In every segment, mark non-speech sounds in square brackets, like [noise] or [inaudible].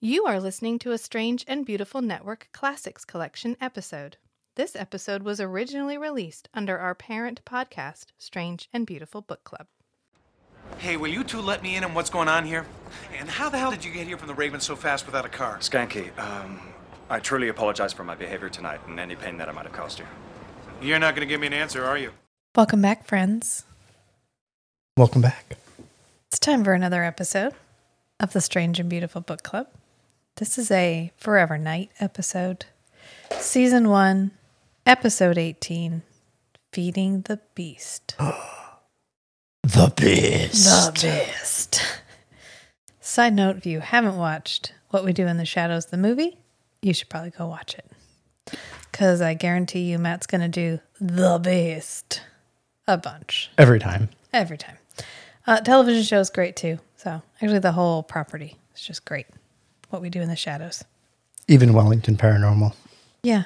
You are listening to a Strange and Beautiful Network Classics Collection episode. This episode was originally released under our parent podcast, Strange and Beautiful Book Club. Hey, will you two let me in on what's going on here? And how the hell did you get here from the Raven so fast without a car? Skanky, um, I truly apologize for my behavior tonight and any pain that I might have caused you. You're not going to give me an answer, are you? Welcome back, friends. Welcome back. It's time for another episode of the Strange and Beautiful Book Club. This is a Forever Knight episode, Season 1, Episode 18 Feeding the Beast. [gasps] The Beast. The Beast. Side note if you haven't watched What We Do in the Shadows, the movie, you should probably go watch it. Because I guarantee you, Matt's going to do The Beast a bunch Every time. every time. Uh, television show is great too. So actually, the whole property is just great. What we do in the shadows. Even Wellington Paranormal. Yeah,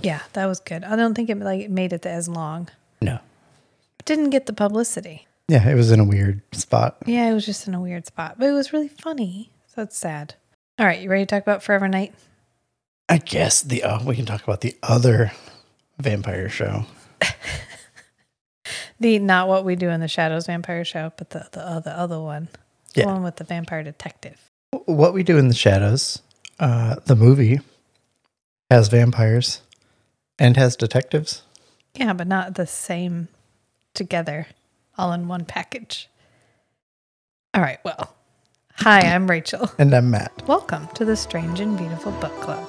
yeah, that was good. I don't think it like it made it as long. No. It didn't get the publicity. Yeah, it was in a weird spot. Yeah, it was just in a weird spot, but it was really funny. So it's sad. All right, you ready to talk about Forever Knight? I guess the uh, we can talk about the other vampire show. [laughs] The not what we do in the shadows vampire show, but the the other other one, the one with the vampire detective. What we do in the shadows, uh, the movie has vampires and has detectives. Yeah, but not the same together, all in one package. All right, well, hi, I'm Rachel. And I'm Matt. Welcome to the Strange and Beautiful Book Club.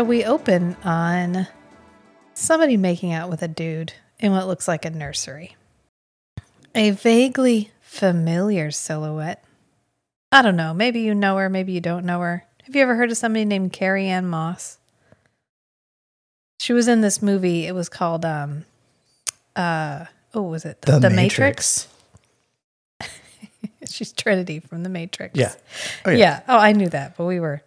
So we open on somebody making out with a dude in what looks like a nursery. A vaguely familiar silhouette. I don't know. Maybe you know her, maybe you don't know her. Have you ever heard of somebody named Carrie-Anne Moss? She was in this movie. It was called um uh oh was it The, Matrix? [laughs] She's Trinity from The Matrix. Yeah. Oh, yeah. yeah. Oh, I knew that, but we were.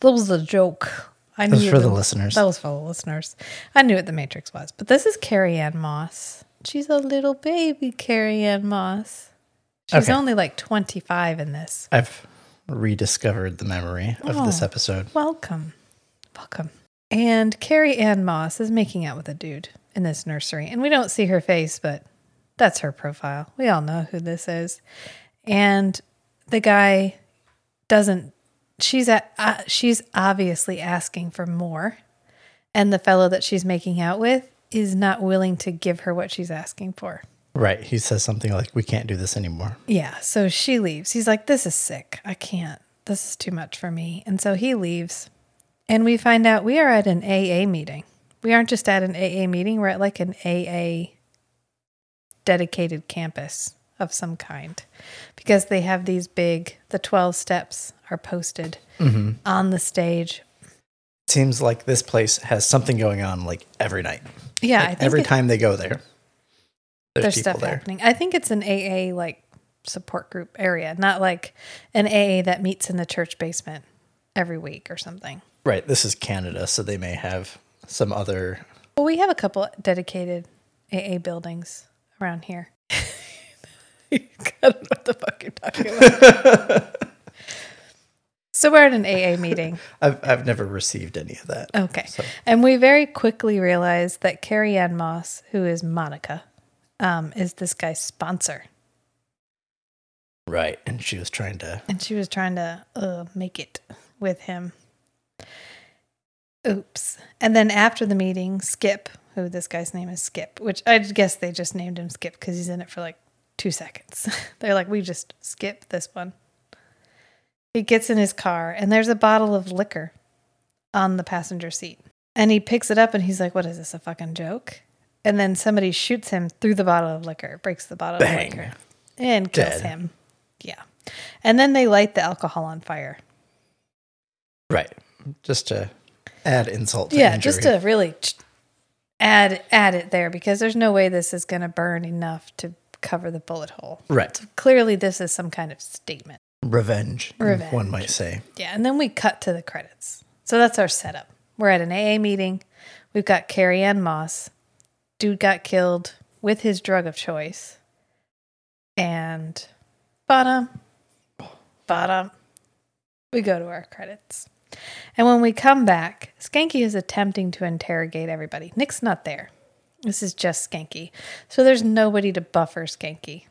That was a joke. I That was knew for it the listeners. That was for the listeners. I knew what The Matrix was, but this is Carrie-Anne Moss. She's a little baby Carrie-Anne Moss. She's Okay. only like 25 in this. I've rediscovered the memory of this Oh. episode. Welcome. Welcome. And Carrie-Anne Moss is making out with a dude in this nursery. And we don't see her face, but that's her profile. We all know who this is. And the guy doesn't she's at uh, she's obviously asking for more. And the fellow that she's making out with is not willing to give her what she's asking for. Right. He says something like, We can't do this anymore. Yeah, so she leaves. He's like, This is sick. I can't. This is too much for me. And so he leaves. And we find out we are at an AA meeting. We aren't just at an AA meeting, we're at like an AA dedicated campus of some kind because they have these big, the 12 steps are posted mm-hmm. on the stage. Seems like this place has something going on like every night. Yeah, Like, I think every it- time they go there, there's, there's stuff there. happening. I think it's an AA like support group area, not like an AA that meets in the church basement every week or something. Right. This is Canada, so they may have some other. Well, we have a couple dedicated AA buildings around here. I don't know what the fuck you're talking about. so we're at an AA meeting. [laughs] I've, I've never received any of that. Okay. So- And we very quickly realized that Carrie-Anne Moss, who is Monica, um, is this guy's sponsor. Right. And she was trying to. And she was trying to uh, make it with him. Oops. And then after the meeting, Skip, who this guy's name is Skip, which I guess they just named him Skip because he's in it for like two seconds. [laughs] They're like, we just skip this one. He gets in his car and there's a bottle of liquor on the passenger seat. And he picks it up and he's like, What is this, a fucking joke? And then somebody shoots him through the bottle of liquor, breaks the bottle Bang. of liquor, and kills Dead. him. Yeah. And then they light the alcohol on fire. Right. Just to add insult to yeah, injury. just to really add add it there because there's no way this is going to burn enough to cover the bullet hole. Right. So Clearly, this is some kind of statement. Revenge, Revenge. one might say. Yeah, and then we cut to the credits. So that's our setup. We're at an AA meeting. We've got Carrie-Anne Moss. Dude got killed with his drug of choice. And bottom, bottom, we go to our credits. And when we come back, Skanky is attempting to interrogate everybody. Nick's not there. This is just Skanky. So there's nobody to buffer Skanky.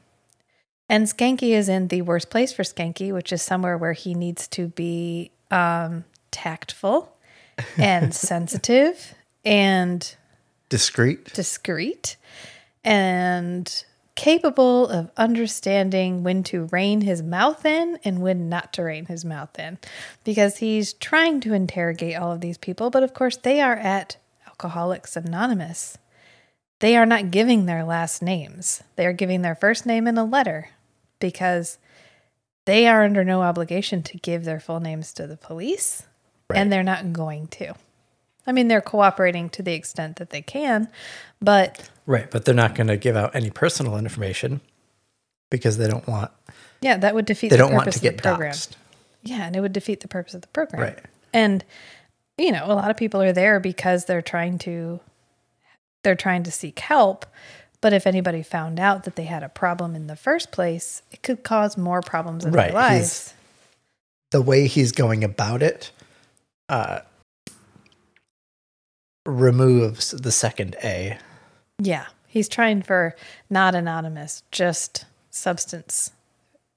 And Skanky is in the worst place for Skanky, which is somewhere where he needs to be um, tactful [laughs] and sensitive and Discreet. discreet and capable of understanding when to rein his mouth in and when not to rein his mouth in because he's trying to interrogate all of these people but of course they are at alcoholics anonymous they are not giving their last names they are giving their first name in a letter because they are under no obligation to give their full names to the police and they're not going to I mean, they're cooperating to the extent that they can, but Right. But they're not going to give out any personal information because they don't want yeah, that would defeat they the don't want purpose to of get the program. doxxed. Yeah, and it would defeat the purpose of the program. Right. And you know, a lot of people are there because they're trying to they're trying to seek help, but if anybody found out that they had a problem in the first place, it could cause more problems in Right, their he's- lives. The way he's going about it uh removes the second A. Yeah. He's trying for not anonymous, just substance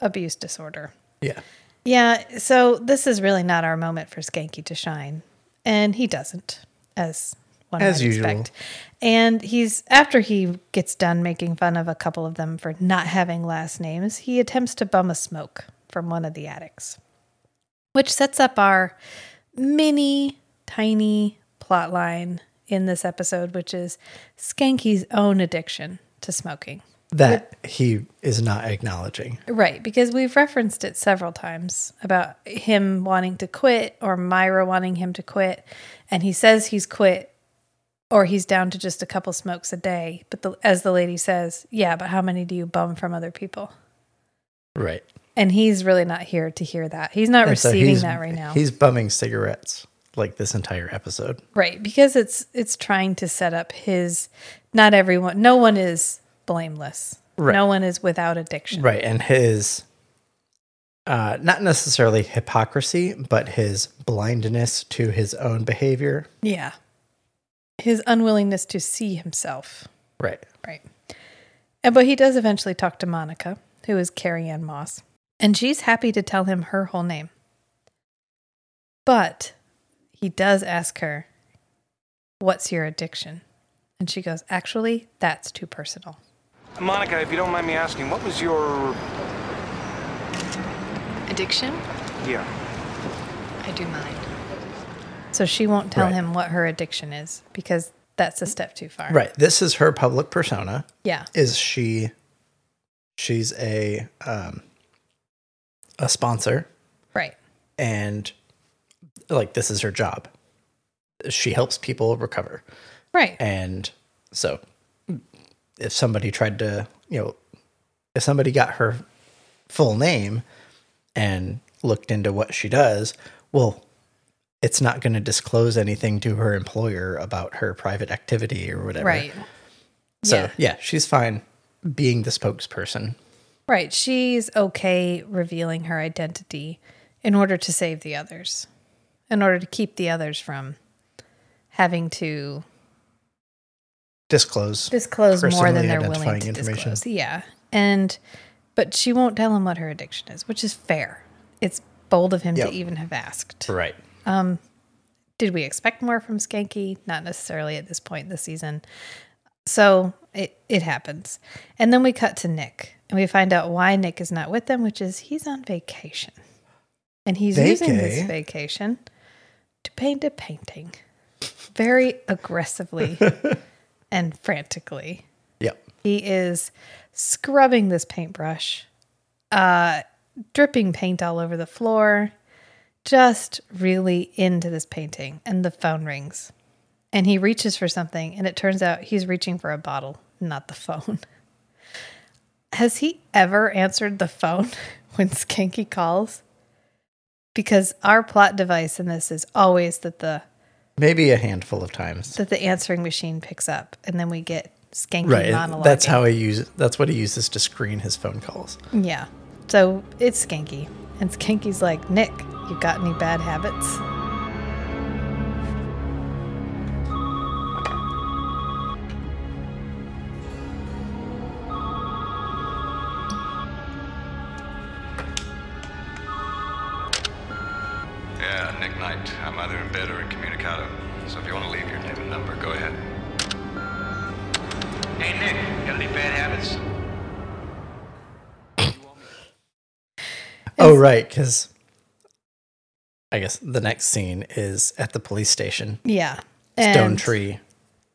abuse disorder. Yeah. Yeah, so this is really not our moment for Skanky to shine, and he doesn't, as one As might usual. expect. And he's after he gets done making fun of a couple of them for not having last names, he attempts to bum a smoke from one of the addicts, which sets up our mini tiny plot line in this episode, which is Skanky's own addiction to smoking. That he is not acknowledging. Right, because we've referenced it several times about him wanting to quit or Myra wanting him to quit. And he says he's quit or he's down to just a couple smokes a day. But the, as the lady says, yeah, but how many do you bum from other people? Right. And he's really not here to hear that. He's not And so receiving he's- that right now. He's bumming cigarettes like this entire episode. Right, because it's it's trying to set up his not everyone no one is blameless. Right. No one is without addiction. Right. And his uh not necessarily hypocrisy, but his blindness to his own behavior. Yeah. His unwillingness to see himself. Right. Right. And but he does eventually talk to Monica, who is Carrie-Anne Moss, and she's happy to tell him her whole name. But he does ask her, What's your addiction? And she goes, Actually, that's too personal. Monica, if you don't mind me asking, what was your. Addiction? Yeah. I do mind. So she won't tell Right. him what her addiction is because that's a step too far. Right. This is her public persona. Yeah. Is she she's a um a sponsor Right. and like this is her job. She helps people recover. Right. And so if somebody tried to, you know, if somebody got her full name and looked into what she does, well, it's not going to disclose anything to her employer about her private activity or whatever. Right. So, Yeah. yeah, she's fine being the spokesperson. Right. She's okay revealing her identity in order to save the others, in order to keep the others from having to Disclose. disclose more than they're willing to information. disclose. Yeah. And, but she won't tell him what her addiction is, which is fair. It's bold of him Yep. to even have asked. Right. Did we expect more from Skanky? Not necessarily at this point in the season. So it, it happens. And then we cut to Nick and we find out why Nick is not with them, which is he's on vacation. And he's using this vacation to paint a painting very aggressively [laughs] and frantically. Yep. He is scrubbing this paintbrush, uh, dripping paint all over the floor, just really into this painting. And the phone rings. And he reaches for something, and it turns out he's reaching for a bottle, not the phone. [laughs] Has he ever answered the phone [laughs] when Skanky calls? Because our plot device in this is always that the Maybe a handful of times. that the answering machine picks up, and then we get Skanky Right. monologuing. That's how he uses. That's what he uses to screen his phone calls. Yeah. So it's Skanky. And Skanky's like, Nick, you got any bad habits? Right. Because I guess the next scene is at the police station. Yeah. Stone And- Tree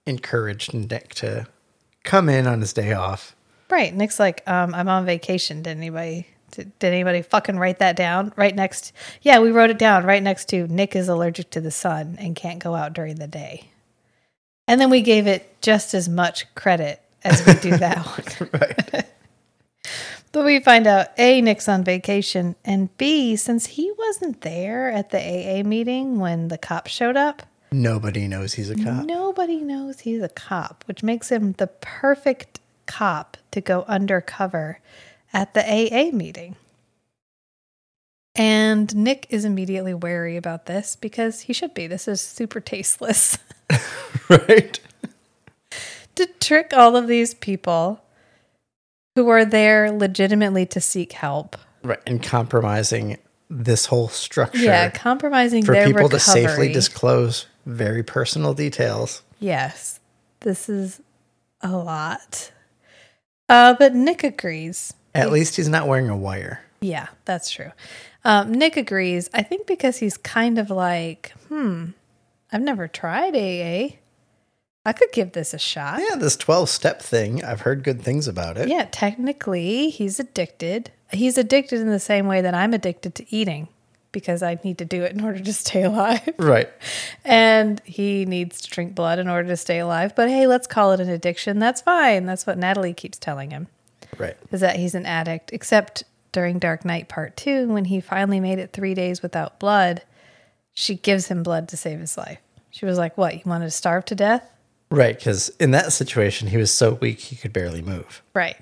encouraged Nick to come in on his day off. Right. Nick's like, um, I'm on vacation. Did anybody did, did anybody fucking write that down? Right next Yeah, we wrote it down right next to Nick is allergic to the sun and can't go out during the day. And then we gave it just as much credit as we do [laughs] that one. Right. But we find out A, Nick's on vacation, and B, since he wasn't there at the AA meeting when the cops showed up, Nobody knows he's a cop. nobody knows he's a cop, which makes him the perfect cop to go undercover at the AA meeting. And Nick is immediately wary about this because he should be. This is super tasteless. [laughs] Right. [laughs] to trick all of these people who are there legitimately to seek help. Right. And compromising this whole structure Yeah, compromising for their people recovery. to safely disclose very personal details. Yes, this is a lot. Uh, but Nick agrees. At least he's not wearing a wire. Yeah, that's true. Um, Nick agrees. I think because he's kind of like, hmm, I've never tried AA. I could give this a shot. Yeah, this 12 step thing, I've heard good things about it. Yeah, technically, he's addicted. He's addicted in the same way that I'm addicted to eating because I need to do it in order to stay alive. [laughs] Right. and he needs to drink blood in order to stay alive. But hey, let's call it an addiction. That's fine. That's what Natalie keeps telling him Right. is that he's an addict, except during Dark Knight Part 2, when he finally made it three days without blood, she gives him blood to save his life. She was like, What, you wanted to starve to death? Right. Because in that situation, he was so weak he could barely move. Right.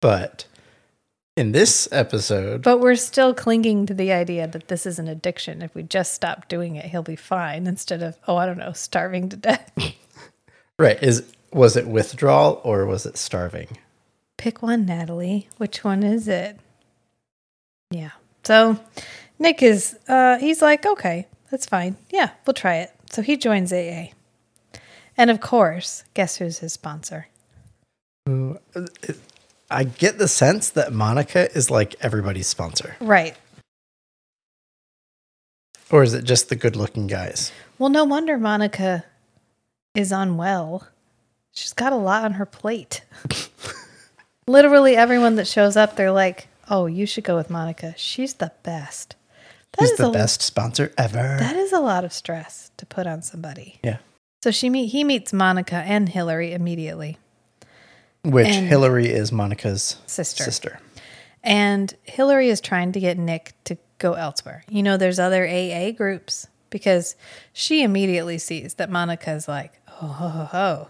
But in this episode, But we're still clinging to the idea that this is an addiction. If we just stop doing it, he'll be fine instead of, oh, I don't know, starving to death. [laughs] right, is was it withdrawal or was it starving? Pick one, Natalie. Which one is it? Yeah. So Nick is, uh, he's like, okay, that's fine. Yeah, we'll try it. So he joins AA. And of course, guess who's his sponsor? Uh, I get the sense that Monica is like everybody's sponsor. Right. Or is it just the good looking guys? Well, no wonder Monica is unwell. She's got a lot on her plate. [laughs] Literally everyone that shows up, they're like, "Oh, you should go with Monica. She's the best." That He's is the a, best sponsor ever. That is a lot of stress to put on somebody. yeah. So she meet he meets Monica and Hillary immediately, Which And- Hillary is Monica's Sister. Sister. and Hillary is trying to get Nick to go elsewhere. You know, there's other AA groups because she immediately sees that Monica's like, "Oh, ho, ho, ho.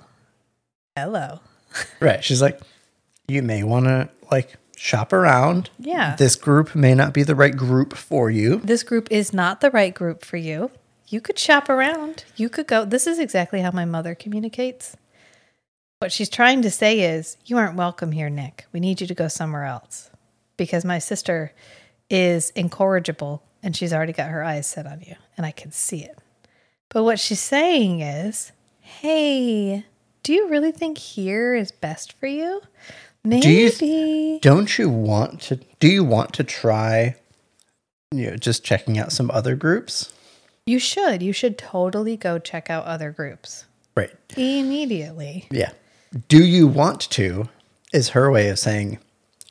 hello." [laughs] Right. She's like, you may want to like shop around. Yeah. This group may not be the right group for you. this group is not the right group for you. You could shop around. You could go. This is exactly how my mother communicates. What she's trying to say is, you aren't welcome here, Nick. We need you to go somewhere else because my sister is incorrigible and she's already got her eyes set on you and I can see it. But what she's saying is, hey, do you really think here is best for you? Maybe. Do you- Don't you want to? Do you want to try you know, just checking out some other groups. You should. You should totally go check out other groups Right. immediately. Yeah. Do you want to? Is her way of saying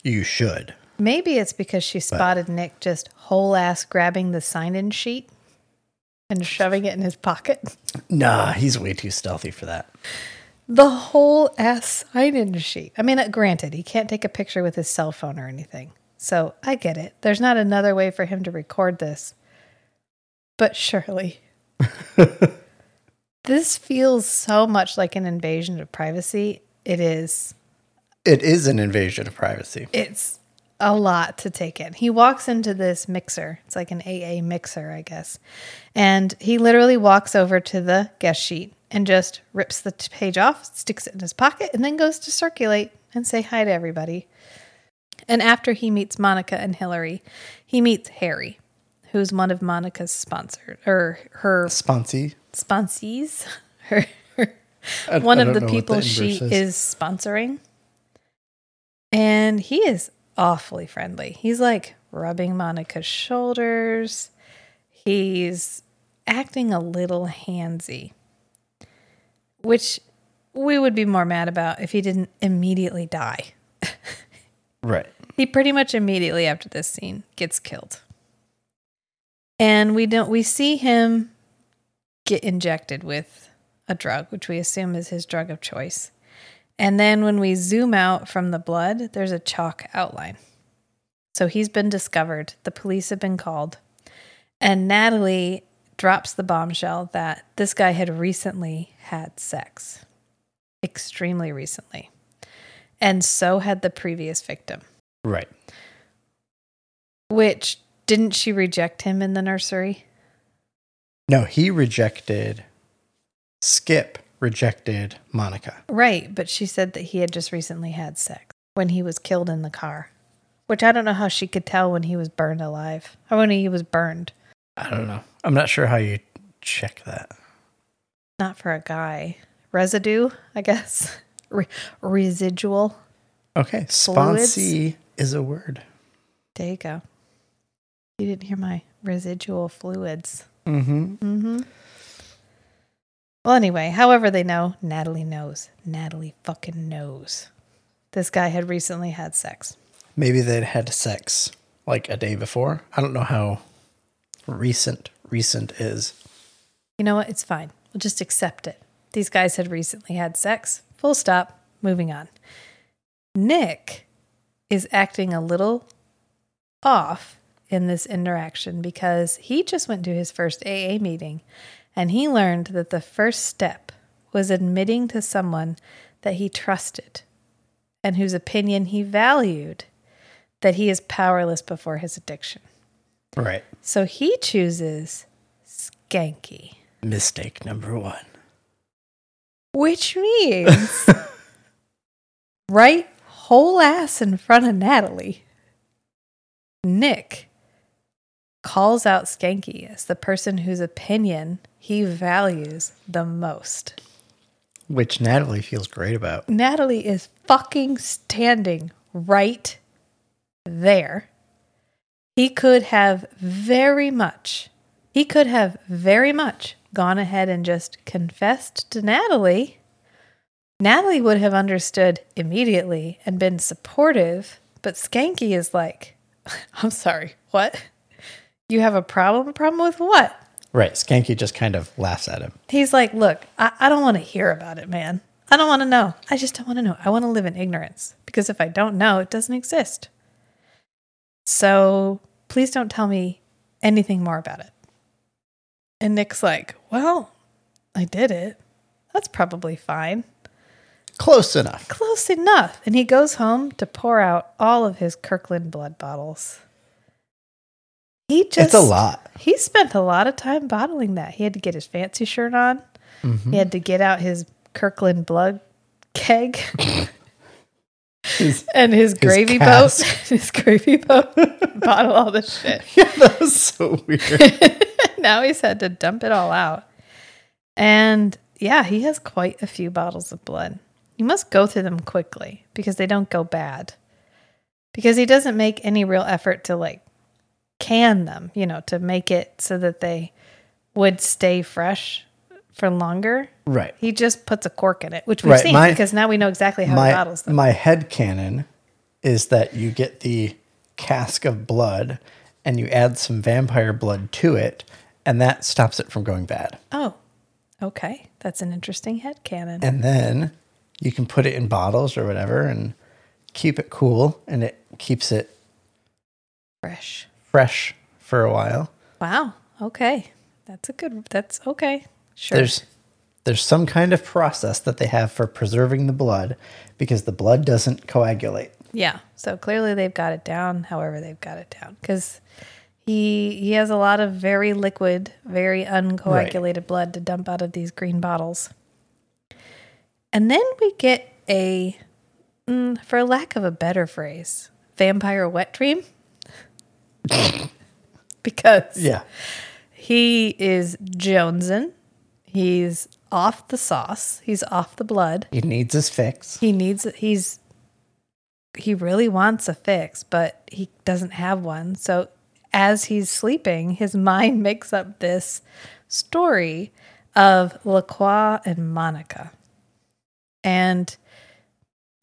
you should. Maybe it's because she spotted Nick just whole ass grabbing the sign in sheet and shoving it in his pocket. Nah, he's way too stealthy for that. The whole ass sign in sheet. I mean, uh, granted, he can't take a picture with his cell phone or anything. So I get it. There's not another way for him to record this. But surely. [laughs] this feels so much like an invasion of privacy. It is. It is an invasion of privacy. It's a lot to take in. He walks into this mixer. It's like an AA mixer, I guess. And he literally walks over to the guest sheet and just rips the page off, sticks it in his pocket, and then goes to circulate and say hi to everybody. And after he meets Monica and Hillary, he meets Harry, who's one of Monica's sponsor or her Sponsy. sponsees, [laughs] her, I- one I of the people inverse she is sponsoring. And he is awfully friendly. He's like rubbing Monica's shoulders. He's acting a little handsy, which we would be more mad about if he didn't immediately die. [laughs] Right. He pretty much immediately after this scene gets killed. And we don't we see him get injected with a drug, which we assume is his drug of choice. And then when we zoom out from the blood, there's a chalk outline. So he's been discovered. The police have been called. And Natalie drops the bombshell that this guy had recently had sex. Extremely recently. And so had the previous victim. Right. Which didn't she reject him in the nursery? No, he rejected. Skip rejected Monica. Right, but she said that he had just recently had sex when he was killed in the car. Which I don't know how she could tell when he was burned alive. Or when he was burned. I don't know. I'm not sure how you check that. Not for a guy. Residue, I guess. [laughs] Re- residual. Okay. Sponsy is a word. There you go. You didn't hear my residual fluids. Mm-hmm. Mm-hmm. Well, anyway, however they know, Natalie knows. Natalie fucking knows. This guy had recently had sex. Maybe they'd had sex like a day before. I don't know how recent recent is. You know what? It's fine. We'll just accept it. These guys had recently had sex. Full stop. Moving on. Nick is acting a little off in this interaction because he just went to his first AA meeting and he learned that the first step was admitting to someone that he trusted and whose opinion he valued that he is powerless before his addiction. Right. So he chooses Skanky. Mistake number one. Which means [laughs] right whole ass in front of Natalie. Nick calls out Skanky as the person whose opinion he values the most. Which Natalie feels great about. Natalie is fucking standing right there. He could have very much, he could have very much gone ahead and just confessed to Natalie. Natalie would have understood immediately and been supportive, but Skanky is like, [laughs] I'm sorry, what? You have a problem? Problem with what? Right. Skanky just kind of laughs at him. He's like, Look, I, I don't want to hear about it, man. I don't want to know. I just don't want to know. I want to live in ignorance because if I don't know, it doesn't exist. So please don't tell me anything more about it. And Nick's like, Well, I did it. That's probably fine. Close enough. Close enough. And he goes home to pour out all of his Kirkland blood bottles. He just it's a lot. he spent a lot of time bottling that. He had to get his fancy shirt on. Mm-hmm. He had to get out his Kirkland blood keg [laughs] His- and his gravy cask. boat. his gravy boat. [laughs] [laughs] Bottle all this shit. yeah, that was so weird. now he's had to dump it all out. And yeah, he has quite a few bottles of blood. You must go through them quickly because they don't go bad. Because he doesn't make any real effort to like can them, you know, to make it so that they would stay fresh for longer. Right. He just puts a cork in it, which we've Right, seen my- because now we know exactly how he my bottles them. my head canon is that you get the cask of blood and you add some vampire blood to it and that stops it from going bad. oh, okay. That's an interesting head canon. And then you can put it in bottles or whatever and keep it cool and it keeps it Fresh. Fresh for a while. Wow. Okay. That's a good, that's okay. Sure. There's there's some kind of process that they have for preserving the blood because the blood doesn't coagulate. Yeah. So clearly they've got it down. However, they've got it down because he he has a lot of very liquid, very uncoagulated blood to dump out of these green bottles. And then we get a, mm, for lack of a better phrase, vampire wet dream. [laughs] because Yeah. he is jonesing. He's off the sauce. He's off the blood. He needs his fix. He needs he's he really wants a fix, but he doesn't have one. So as he's sleeping, his [laughs] mind makes up this story of Lacroix and Monica. And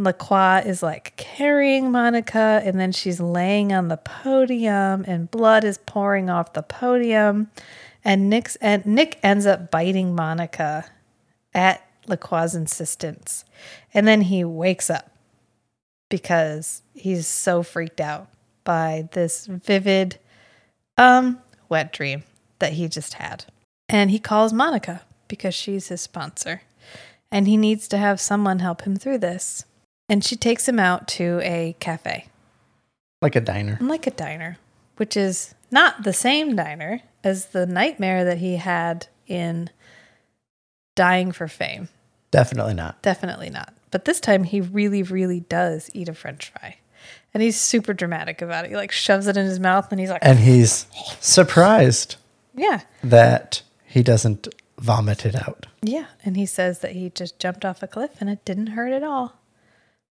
Lacroix is like carrying Monica, and then she's laying on the podium, and blood is pouring off the podium. And Nick's and Nick ends up biting Monica at Lacroix's insistence. And then he wakes up because he's so freaked out by this vivid um wet dream that he just had. And he calls Monica because she's his sponsor. And he needs to have someone help him through this. And she takes him out to a cafe, Like a diner. like a diner, which is not the same diner as the nightmare that he had in Dying for Fame. Definitely not. Definitely not. But this time he really, really does eat a french fry. And he's super dramatic about it. He like shoves it in his mouth and he's like, And he's surprised yeah, that he doesn't vomit it out. yeah. And he says that he just jumped off a cliff and it didn't hurt at all.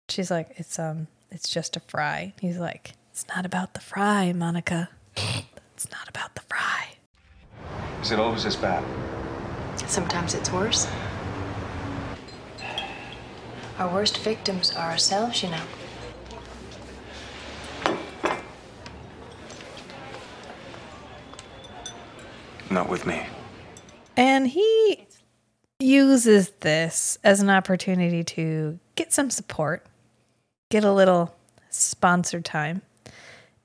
She's like, it's, um, it's just a fry. He's like, it's not about the fry, Monica. It's not about the fry. Is it always this bad? Sometimes it's worse. Our worst victims are ourselves, you know. Not with me. And he uses this as an opportunity to get some support, get a little sponsored time,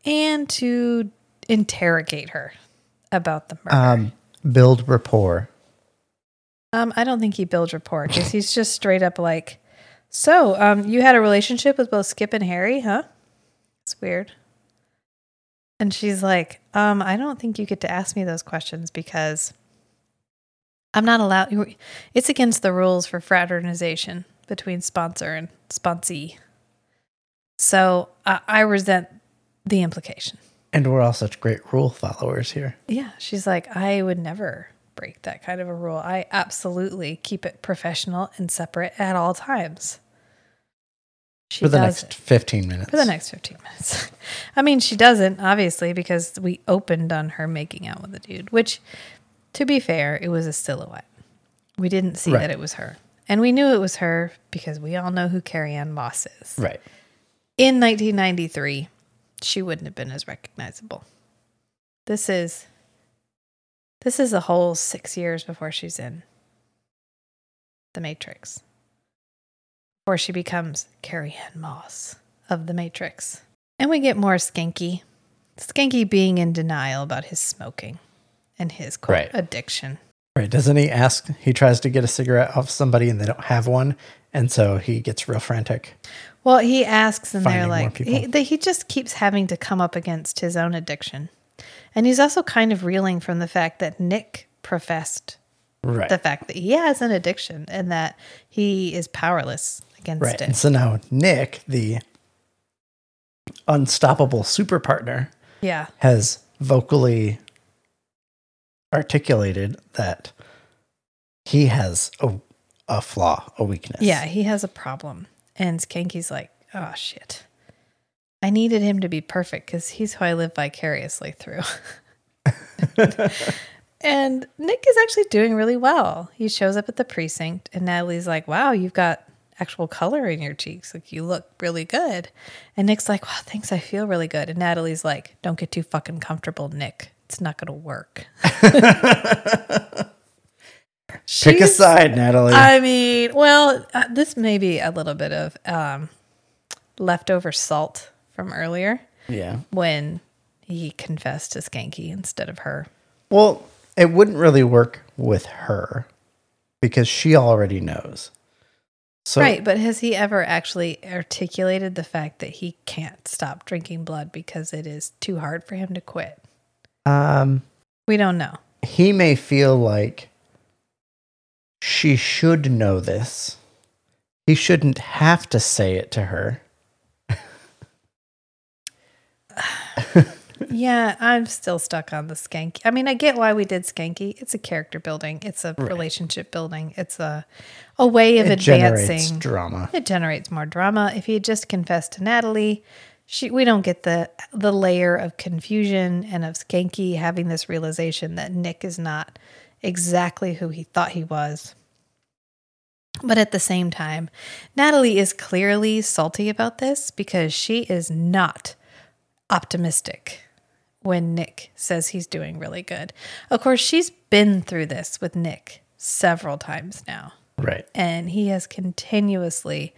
and to interrogate her about the murder. Um, build rapport. Um, I don't think he builds rapport because he's just straight up like, "So, um, you had a relationship with both Skip and Harry, huh?" It's weird. And she's like, "Um, I don't think you get to ask me those questions because I'm not allowed. It's against the rules for fraternization between sponsor and sponsee. So I, I resent the implication." And we're all such great rule followers here. Yeah, she's like, I would never break that kind of a rule. I absolutely keep it professional and separate at all times. She for the next it. 15 minutes. for the next 15 minutes. [laughs] I mean, she doesn't, obviously, because we opened on her making out with a dude, which, to be fair, it was a silhouette. We didn't see Right. that it was her. And we knew it was her because we all know who Carrie-Anne Moss is. Right. In 1993, she wouldn't have been as recognizable. This is this is a whole 6 years before she's in The Matrix. Before she becomes Carrie-Anne Moss of The Matrix. And we get more Skanky. Skanky being in denial about his smoking and his quote Right. addiction. Right. Doesn't he ask? He tries to get a cigarette off somebody and they don't have one. And so he gets real frantic. Well, he asks, and they're like, he, they, he just keeps having to come up against his own addiction. And he's also kind of reeling from the fact that Nick professed Right. the fact that he has an addiction and that he is powerless against right. And so now Nick, the unstoppable super partner, Yeah. has vocally articulated that he has a, a flaw, a weakness. Yeah, he has a problem. And Skanky's like, oh, shit. I needed him to be perfect because he's who I live vicariously through. [laughs] and Nick is actually doing really well. He shows up at the precinct, and Natalie's like, Wow, you've got actual color in your cheeks. Like, you look really good. And Nick's like, Wow, thanks. I feel really good. And Natalie's like, Don't get too fucking comfortable, Nick. It's not going to work. [laughs] [laughs] Pick a side, Natalie. I mean, well, uh, this may be a little bit of um, leftover salt from earlier yeah. when he confessed to Skanky instead of her. Well, it wouldn't really work with her because she already knows. So right, but has he ever actually articulated the fact that he can't stop drinking blood because it is too hard for him to quit? um We don't know. he may feel like she should know this. He shouldn't have to say it to her. [sighs] Yeah, I'm still stuck on the Skanky. I mean, I get why we did Skanky. It's a character building. It's a relationship building. It's a a way of It generates advancing drama. It generates more drama. If he had just confessed to Natalie, she we don't get the the layer of confusion and of Skanky having this realization that Nick is not exactly who he thought he was. But at the same time, Natalie is clearly salty about this because she is not optimistic when Nick says he's doing really good. Of course, she's been through this with Nick several times now Right. and he has continuously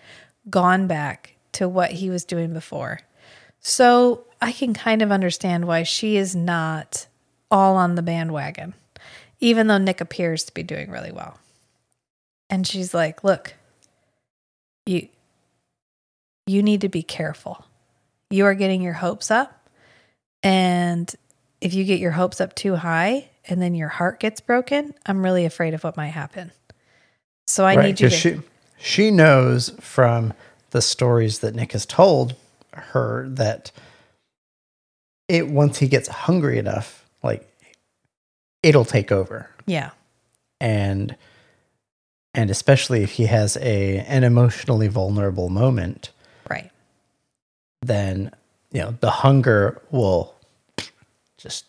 gone back to what he was doing before. So I can kind of understand why she is not all on the bandwagon, even though Nick appears to be doing really well. And she's like, "Look, you you need to be careful. You are getting your hopes up, and if you get your hopes up too high and then your heart gets broken, I'm really afraid of what might happen." So I right. need you to she she knows from the stories that Nick has told her that it once he gets hungry enough, it'll take over. Yeah. and and especially if he has a an emotionally vulnerable moment Right. then you know the hunger will just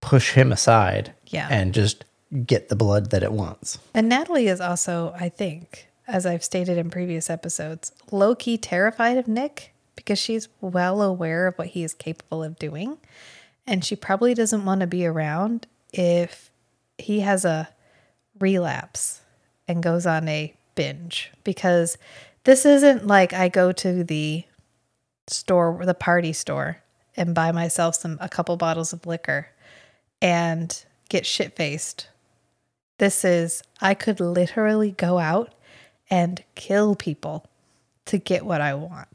push him aside Yeah. and just get the blood that it wants And Natalie is also, I think, as I've stated in previous episodes, low key terrified of Nick because she's well aware of what he is capable of doing. And she probably doesn't want to be around if he has a relapse and goes on a binge because this isn't like I go to the store, the party store, and buy myself some a couple bottles of liquor and get shit faced this is, I could literally go out and kill people to get what I want.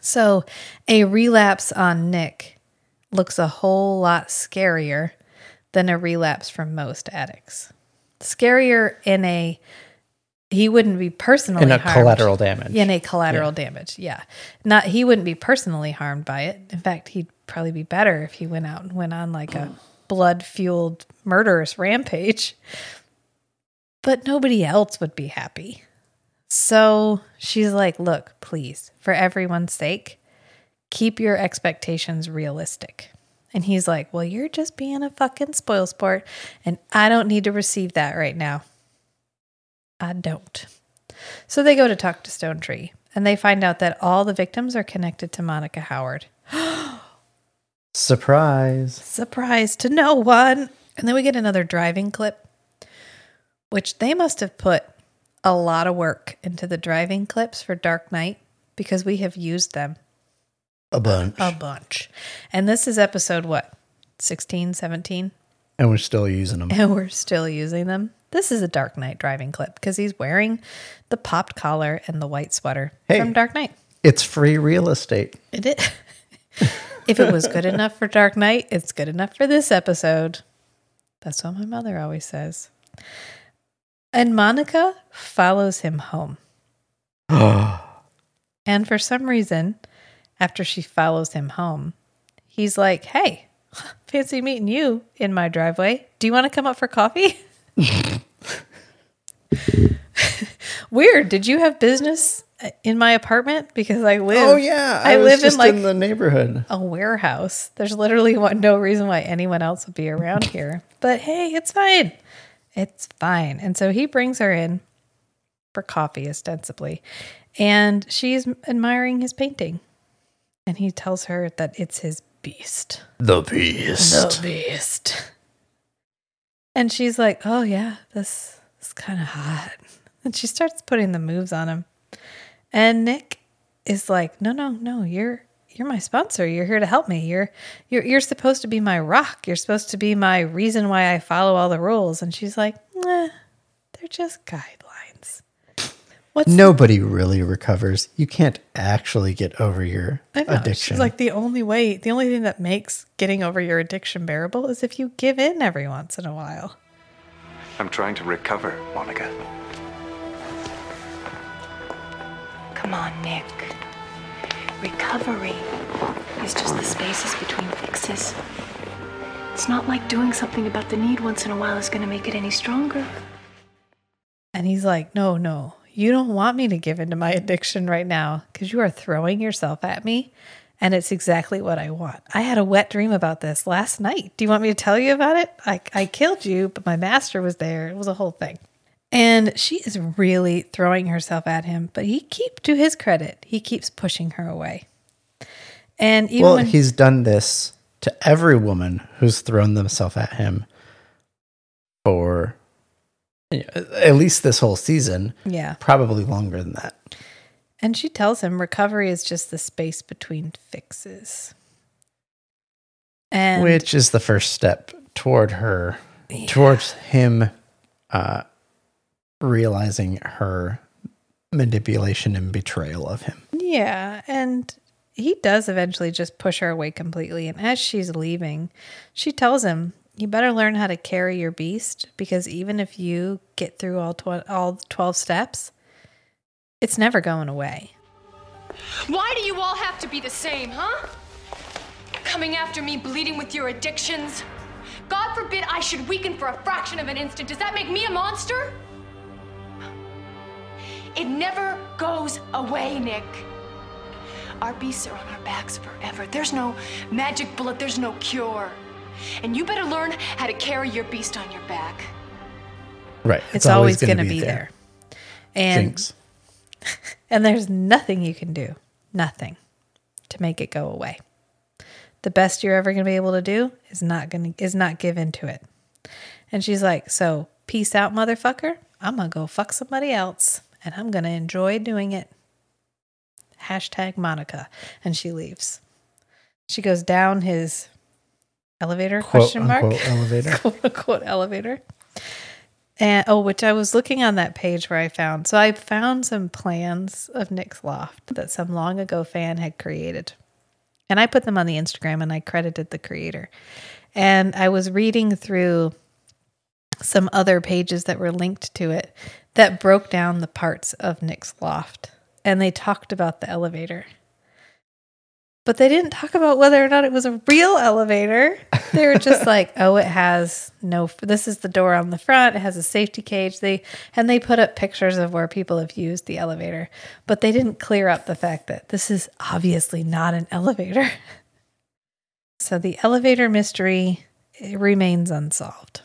So, a relapse on Nick looks a whole lot scarier than a relapse from most addicts. Scarier in a, he wouldn't be personally in a harmed. collateral damage In a collateral damage, yeah. Not he wouldn't be personally harmed by it. In fact, he'd probably be better if he went out and went on like a [sighs] blood fueled murderous rampage. But nobody else would be happy. So she's like, look, please, for everyone's sake, keep your expectations realistic. And he's like, well, you're just being a fucking spoil sport, and I don't need to receive that right now. I don't. So they go to talk to Stonetree, and they find out that all the victims are connected to Monica Howard. [gasps] surprise Surprise to no one. And then we get another driving clip, which they must have put a lot of work into the driving clips for Dark Knight because we have used them a bunch a bunch. And this is episode what? 16, 17? and we're still using them And we're still using them. This is a Dark Knight driving clip because he's wearing the popped collar and the white sweater Hey. from Dark Knight. it's free real estate It is. [laughs] if it was good enough for Dark Knight, it's good enough for this episode. That's what my mother always says. And Monica follows him home. [gasps] and for some reason, after she follows him home, he's like, Hey, [laughs] fancy meeting you in my driveway. Do you want to come up for coffee? [laughs] Weird. Did you have business uh, in my apartment because I live. Oh yeah, I, was live in like in the neighborhood. a warehouse. There's literally one, no reason why anyone else would be around here. But hey, it's fine. It's fine. And so he brings her in for coffee, ostensibly, and she's admiring his painting. And he tells her that it's his beast. The beast. The beast. And she's like, "Oh yeah, this is kind of hot." And she starts putting the moves on him. And Nick is like, "No, no, no, you're you're my sponsor. You're here to help me. You're you're you're supposed to be my rock. You're supposed to be my reason why I follow all the rules." And she's like, "Nah, they're just guidelines." What's Nobody really recovers. You can't actually get over your I know. addiction. She's like the only way, the only thing that makes getting over your addiction bearable is if you give in every once in a while. I'm trying to recover, Monica. Come on, Nick. Recovery is just the spaces between fixes. It's not like doing something about the need once in a while is going to make it any stronger. And he's like, No, no, you don't want me to give into my addiction right now because you are throwing yourself at me. And it's exactly what I want. I had a wet dream about this last night. Do you want me to tell you about it? I, I killed you, but my master was there. It was a whole thing. And she is really throwing herself at him, but he keep to his credit, he keeps pushing her away. And even well, when he's done this to every woman who's thrown themselves at him for at least this whole season, yeah, probably longer than that. And she tells him recovery is just the space between fixes. And Which is the first step toward her, towards him uh, realizing her manipulation and betrayal of him. yeah, and he does eventually just push her away completely. And as she's leaving, she tells him, "You better learn how to carry your beast because even if you get through all tw- all twelve steps, it's never going away." Why do you all have to be the same, huh? Coming after me, bleeding with your addictions. God forbid I should weaken for a fraction of an instant. Does that make me a monster? It never goes away, Nick. Our beasts are on our backs forever. There's no magic bullet, there's no cure. And you better learn how to carry your beast on your back. Right. It's, always, going to be, there. And Jinx. [laughs] And there's nothing you can do, nothing to make it go away. The best you're ever going to be able to do is not going to is not give into it. And she's like, "So, peace out, motherfucker. I'm going to go fuck somebody else and I'm going to enjoy doing it." Hashtag Monica. And she leaves. She goes down his elevator Quote question mark elevator. [laughs] quote unquote elevator. And oh, which I was looking on that page where I found. So I found some plans of Nick's loft that some long ago fan had created. And I put them on the Instagram and I credited the creator. And I was reading through some other pages that were linked to it that broke down the parts of Nick's loft. And they talked about the elevator. But they didn't talk about whether or not it was a real elevator. They were just [laughs] like, "Oh, it has no. This is the door on the front. It has a safety cage." They and they put up pictures of where people have used the elevator, but they didn't clear up the fact that this is obviously not an elevator. [laughs] So the elevator mystery eh, remains unsolved.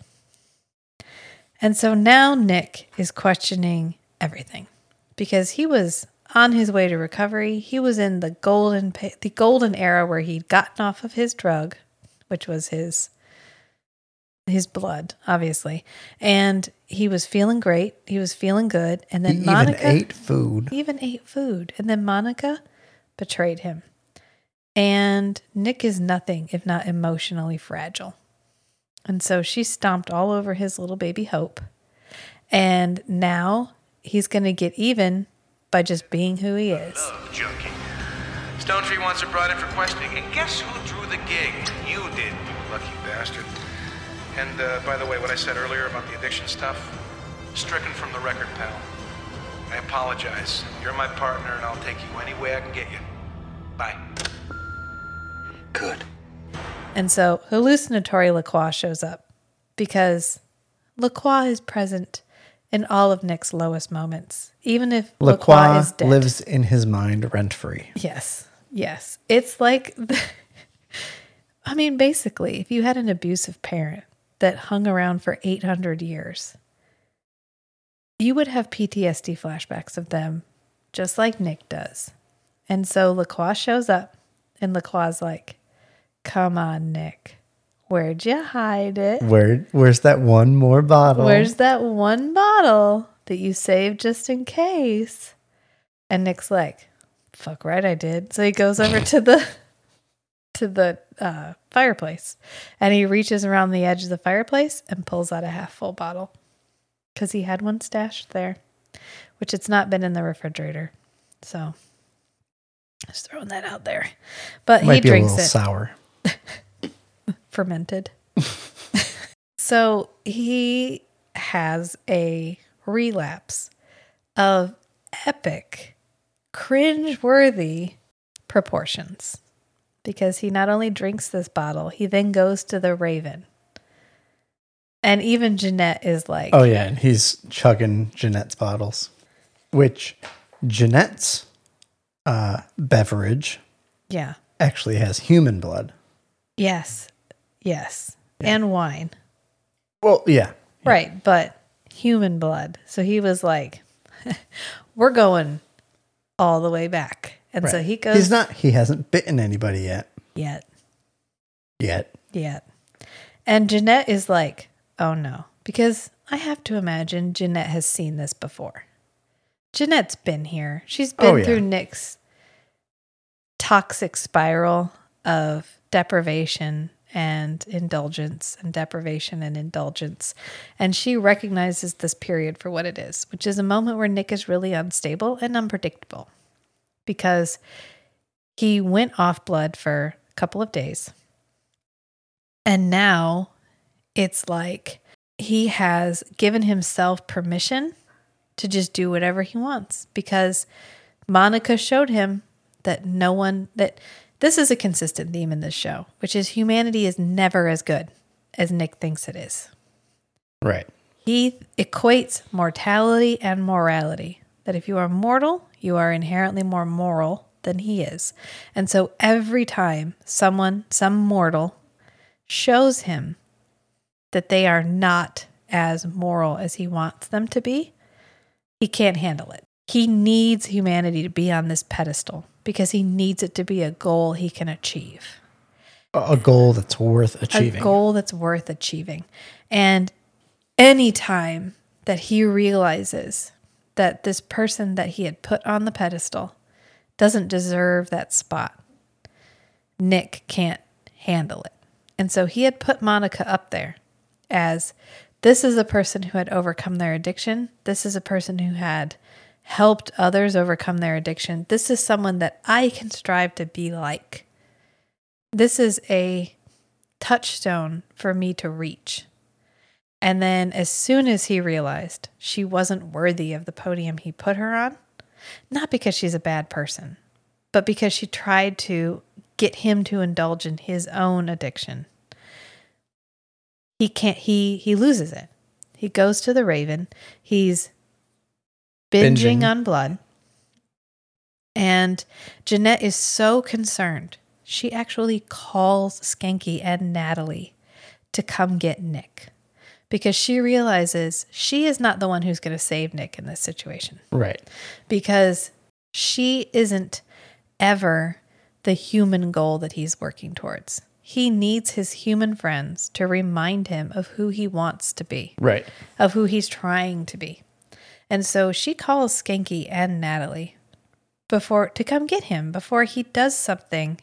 And so now Nick is questioning everything because he was on his way to recovery. He was in the golden the golden era where he'd gotten off of his drug, which was his his blood, obviously, and he was feeling great. He was feeling good, and then He Monica even ate food. even ate food, and then Monica betrayed him. And Nick is nothing if not emotionally fragile. And so she stomped all over his little baby Hope. And now he's going to get even by just being who he is. Love junkie. Stonetree wants her brought in for questioning, and guess who drew the gig? You did, you lucky bastard. And uh, by the way, what I said earlier about the addiction stuff, stricken from the record, pal. I apologize. You're my partner, and I'll take you any way I can get you. Bye. Good. And so hallucinatory Lacroix shows up because Lacroix is present in all of Nick's lowest moments. Even if Lacroix, is dead. lives in his mind rent free. Yes. Yes. It's like, [laughs] the, I mean, basically, if you had an abusive parent that hung around for 800 years, you would have PTSD flashbacks of them, just like Nick does. And so Lacroix shows up, and Lacroix's like, Come on, Nick. Where'd you hide it? Where where's that one more bottle? Where's that one bottle that you saved just in case? And Nick's like, fuck right I did. So he goes over to the [laughs] to the uh, fireplace and he reaches around the edge of the fireplace and pulls out a half full bottle because he had one stashed there, which it's not been in the refrigerator. So just throwing that out there. But Might he be a drinks little it sour. [laughs] fermented. [laughs] so he has a relapse of epic, cringe-worthy proportions because he not only drinks this bottle, he then goes to the Raven. And even Janette is like, Oh yeah, and he's chugging Janette's bottles, which Janette's uh, beverage yeah, actually has human blood. yes, yes, and wine. Well, yeah, Right, but human blood. So he was like, [laughs] "We're going all the way back," and so he goes He's not. He hasn't bitten anybody yet. yet, Yet. yet. And Janette is like, "Oh no," because I have to imagine Janette has seen this before. Janette's been here. She's oh, been Oh, yeah. through Nick's toxic spiral of deprivation and indulgence and deprivation and indulgence. And she recognizes this period for what it is, which is a moment where Nick is really unstable and unpredictable because he went off blood for a couple of days. And now it's like he has given himself permission to just do whatever he wants because Monica showed him that no one that this is a consistent theme in this show, which is humanity is never as good as Nick thinks it is. Right. He equates mortality and morality. That if you are mortal, you are inherently more moral than he is. And so every time someone, some mortal, shows him that they are not as moral as he wants them to be, he can't handle it. He needs humanity to be on this pedestal because he needs it to be a goal he can achieve A goal that's worth achieving. a goal that's worth achieving. And anytime that he realizes that this person that he had put on the pedestal doesn't deserve that spot, Nick can't handle it. And so he had put Monica up there as this is a person who had overcome their addiction. This is a person who had helped others overcome their addiction. This is someone that I can strive to be like. This is a touchstone for me to reach. And then, as soon as he realized she wasn't worthy of the podium he put her on, not because she's a bad person, but because she tried to get him to indulge in his own addiction, he can't, he, he loses it. He goes to the Raven. He's binging, Binging. on blood. And Janette is so concerned. She actually calls Skanky and Natalie to come get Nick because she realizes she is not the one who's going to save Nick in this situation right. because she isn't ever the human goal that he's working towards. He needs his human friends to remind him of who he wants to be Right. of who he's trying to be. And so she calls Skanky and Natalie before to come get him before he does something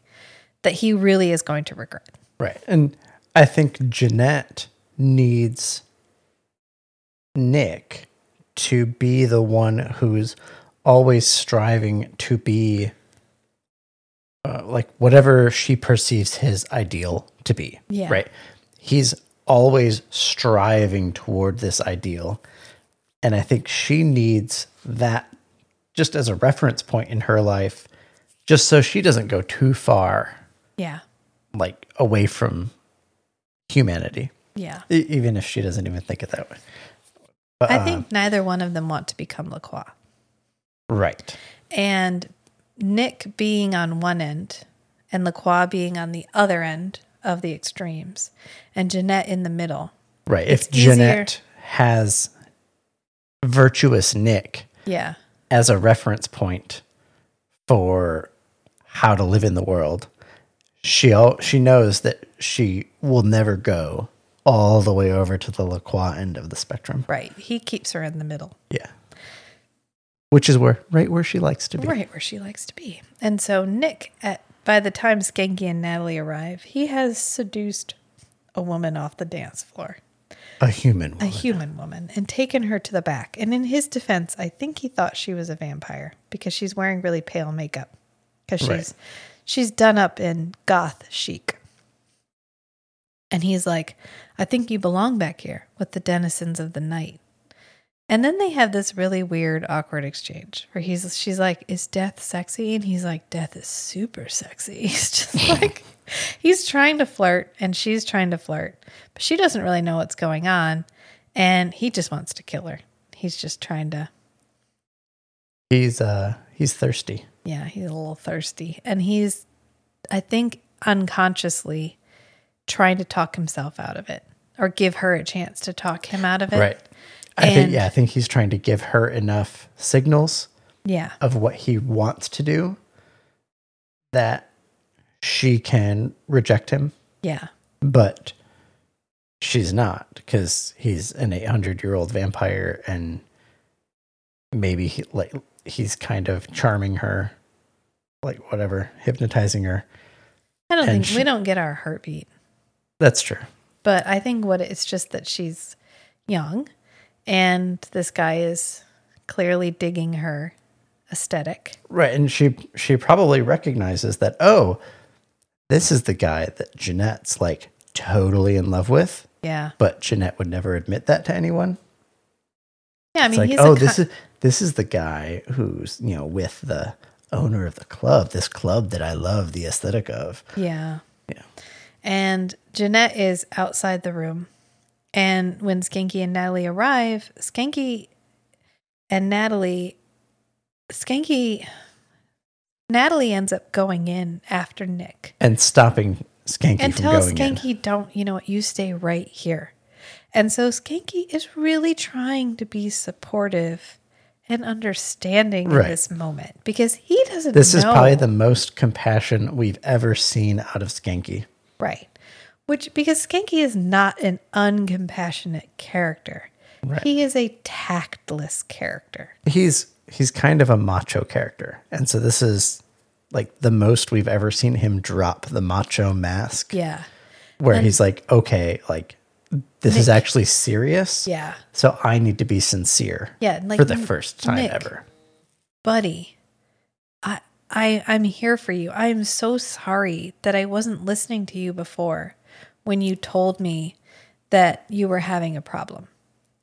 that he really is going to regret. Right. And I think Janette needs Nick to be the one who's always striving to be uh, like whatever she perceives his ideal to be. Yeah. Right. He's always striving toward this ideal. And I think she needs that just as a reference point in her life, just so she doesn't go too far Yeah. like away from humanity Yeah. E- even if she doesn't even think it that way But, I uh, think neither one of them want to become Lacroix. right. And Nick being on one end and Lacroix being on the other end of the extremes and Janette in the middle. Right. It's if Janette easier- has virtuous Nick Yeah. as a reference point for how to live in the world, she she knows that she will never go all the way over to the Lacroix end of the spectrum. Right. He keeps her in the middle. Yeah. Which is where right where she likes to be. Right where she likes to be. And so Nick, at by the time Skanky and Natalie arrive, he has seduced a woman off the dance floor, A human woman. a human woman, and taken her to the back. And in his defense, I think he thought she was a vampire because she's wearing really pale makeup because she's Right. she's done up in goth chic. And he's like, I think you belong back here with the denizens of the night. And then they have this really weird, awkward exchange where he's she's like, Is death sexy? And he's like, Death is super sexy. [laughs] He's just [laughs] like he's trying to flirt and she's trying to flirt. But she doesn't really know what's going on. And he just wants to kill her. He's just trying to He's uh he's thirsty. yeah, he's a little thirsty. And he's I think unconsciously trying to talk himself out of it. Or give her a chance to talk him out of it. Right. I think yeah, I think he's trying to give her enough signals Yeah. of what he wants to do that she can reject him, Yeah. but she's not because he's an 800 year old vampire and maybe he, like he's kind of charming her, like whatever, hypnotizing her. I don't And think she- we don't get our heartbeat. That's true. But I think what it's just that she's young and this guy is clearly digging her aesthetic. Right. And she she probably recognizes that, oh, this is the guy that Janette's like totally in love with, Yeah. but Janette would never admit that to anyone. Yeah, I mean like, he's oh, a this is this is the guy who's, you know, with the owner of the club, this club that I love the aesthetic of. Yeah. Yeah. And Janette is outside the room. And when Skanky and Natalie arrive, Skanky and Natalie, Skanky, Natalie ends up going in after Nick And stopping Skanky and going Skanky, don't, you know what, you stay right here. And so Skanky is really trying to be supportive and understanding Right. in this moment because he doesn't in. This is probably the most compassion we've ever seen out of Skanky. Right. Which because Skanky is not an uncompassionate character. Right. He is a tactless character. He's he's kind of a macho character. And so this is like the most we've ever seen him drop the macho mask. Yeah. where And- he's like, okay, like this is actually serious. Yeah. So I need to be sincere. Yeah, like, for the first time Nick- ever. Buddy, I I I'm here for you. I am so sorry that I wasn't listening to you before when you told me that you were having a problem.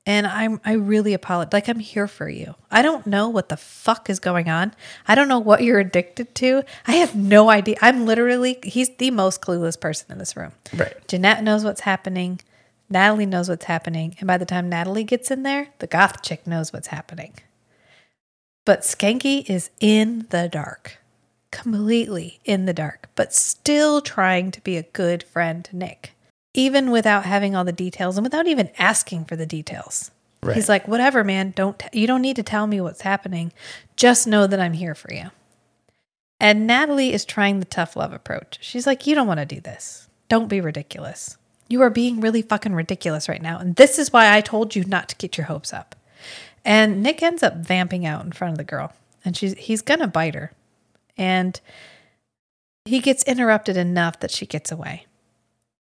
And I'm I really apologize. Like I'm here for you. I don't know what the fuck is going on. I don't know what you're addicted to. I have no idea. I'm literally he's the most clueless person in this room. Right. Janette knows what's happening. Natalie knows what's happening. And by the time Natalie gets in there, the goth chick knows what's happening. But Skanky is in the dark, completely in the dark, but still trying to be a good friend to Nick, even without having all the details and without even asking for the details. Right. He's like, "Whatever, man. Don't t- you don't need to tell me what's happening. Just know that I'm here for you." And Natalie is trying the tough love approach. She's like, "You don't want to do this. Don't be ridiculous. You are being really fucking ridiculous right now, and this is why I told you not to get your hopes up." And Nick ends up vamping out in front of the girl, and she's he's gonna bite her, and he gets interrupted enough that she gets away.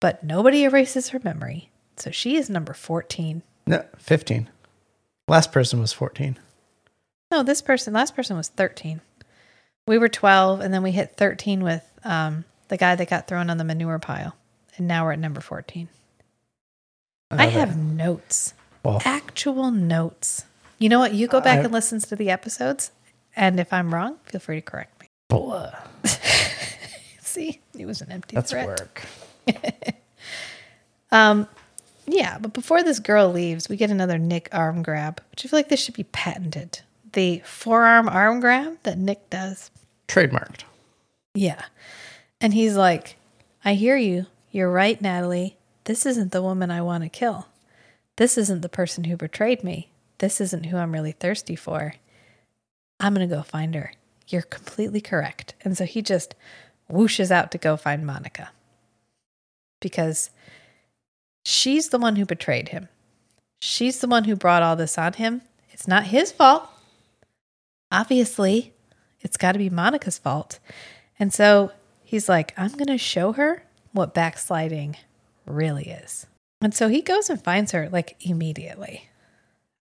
But nobody erases her memory, so she is number fourteen. No, 15. Last person was 14. No, this person, last person was 13. We were 12, and then we hit 13 with um, the guy that got thrown on the manure pile. And now we're at number 14. I Okay. have notes, Well, actual notes. You know what? You go back I- and listen to the episodes. And if I'm wrong, feel free to correct [laughs] See, it was an empty That's threat. work. [laughs] Um, Yeah, but before this girl leaves, we get another Nick arm grab, which I feel like this should be patented. The forearm arm grab that Nick does. Trademarked. Yeah. And he's like, I hear you. You're right, Natalie. This isn't the woman I want to kill. This isn't the person who betrayed me. This isn't who I'm really thirsty for. I'm going to go find her. You're completely correct. And so he just whooshes out to go find Monica because she's the one who betrayed him. She's the one who brought all this on him. It's not his fault. Obviously, it's got to be Monica's fault. And so he's like, I'm going to show her what backsliding really is. And so he goes and finds her like immediately.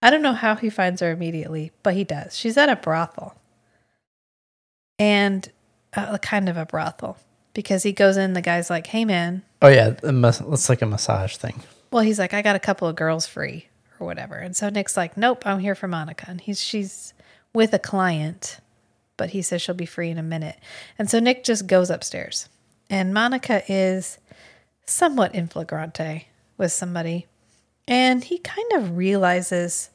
I don't know how he finds her immediately, but he does. She's at a brothel. And uh, kind of a brothel because he goes in, the guy's like, hey man, Oh yeah, it's like a massage thing. well, he's like, I got a couple of girls free or whatever. And so Nick's like, nope, I'm here for Monica. And he's, she's with a client, but he says she'll be free in a minute. And so Nick just goes upstairs and Monica is somewhat in flagrante with somebody. And he kind of realizes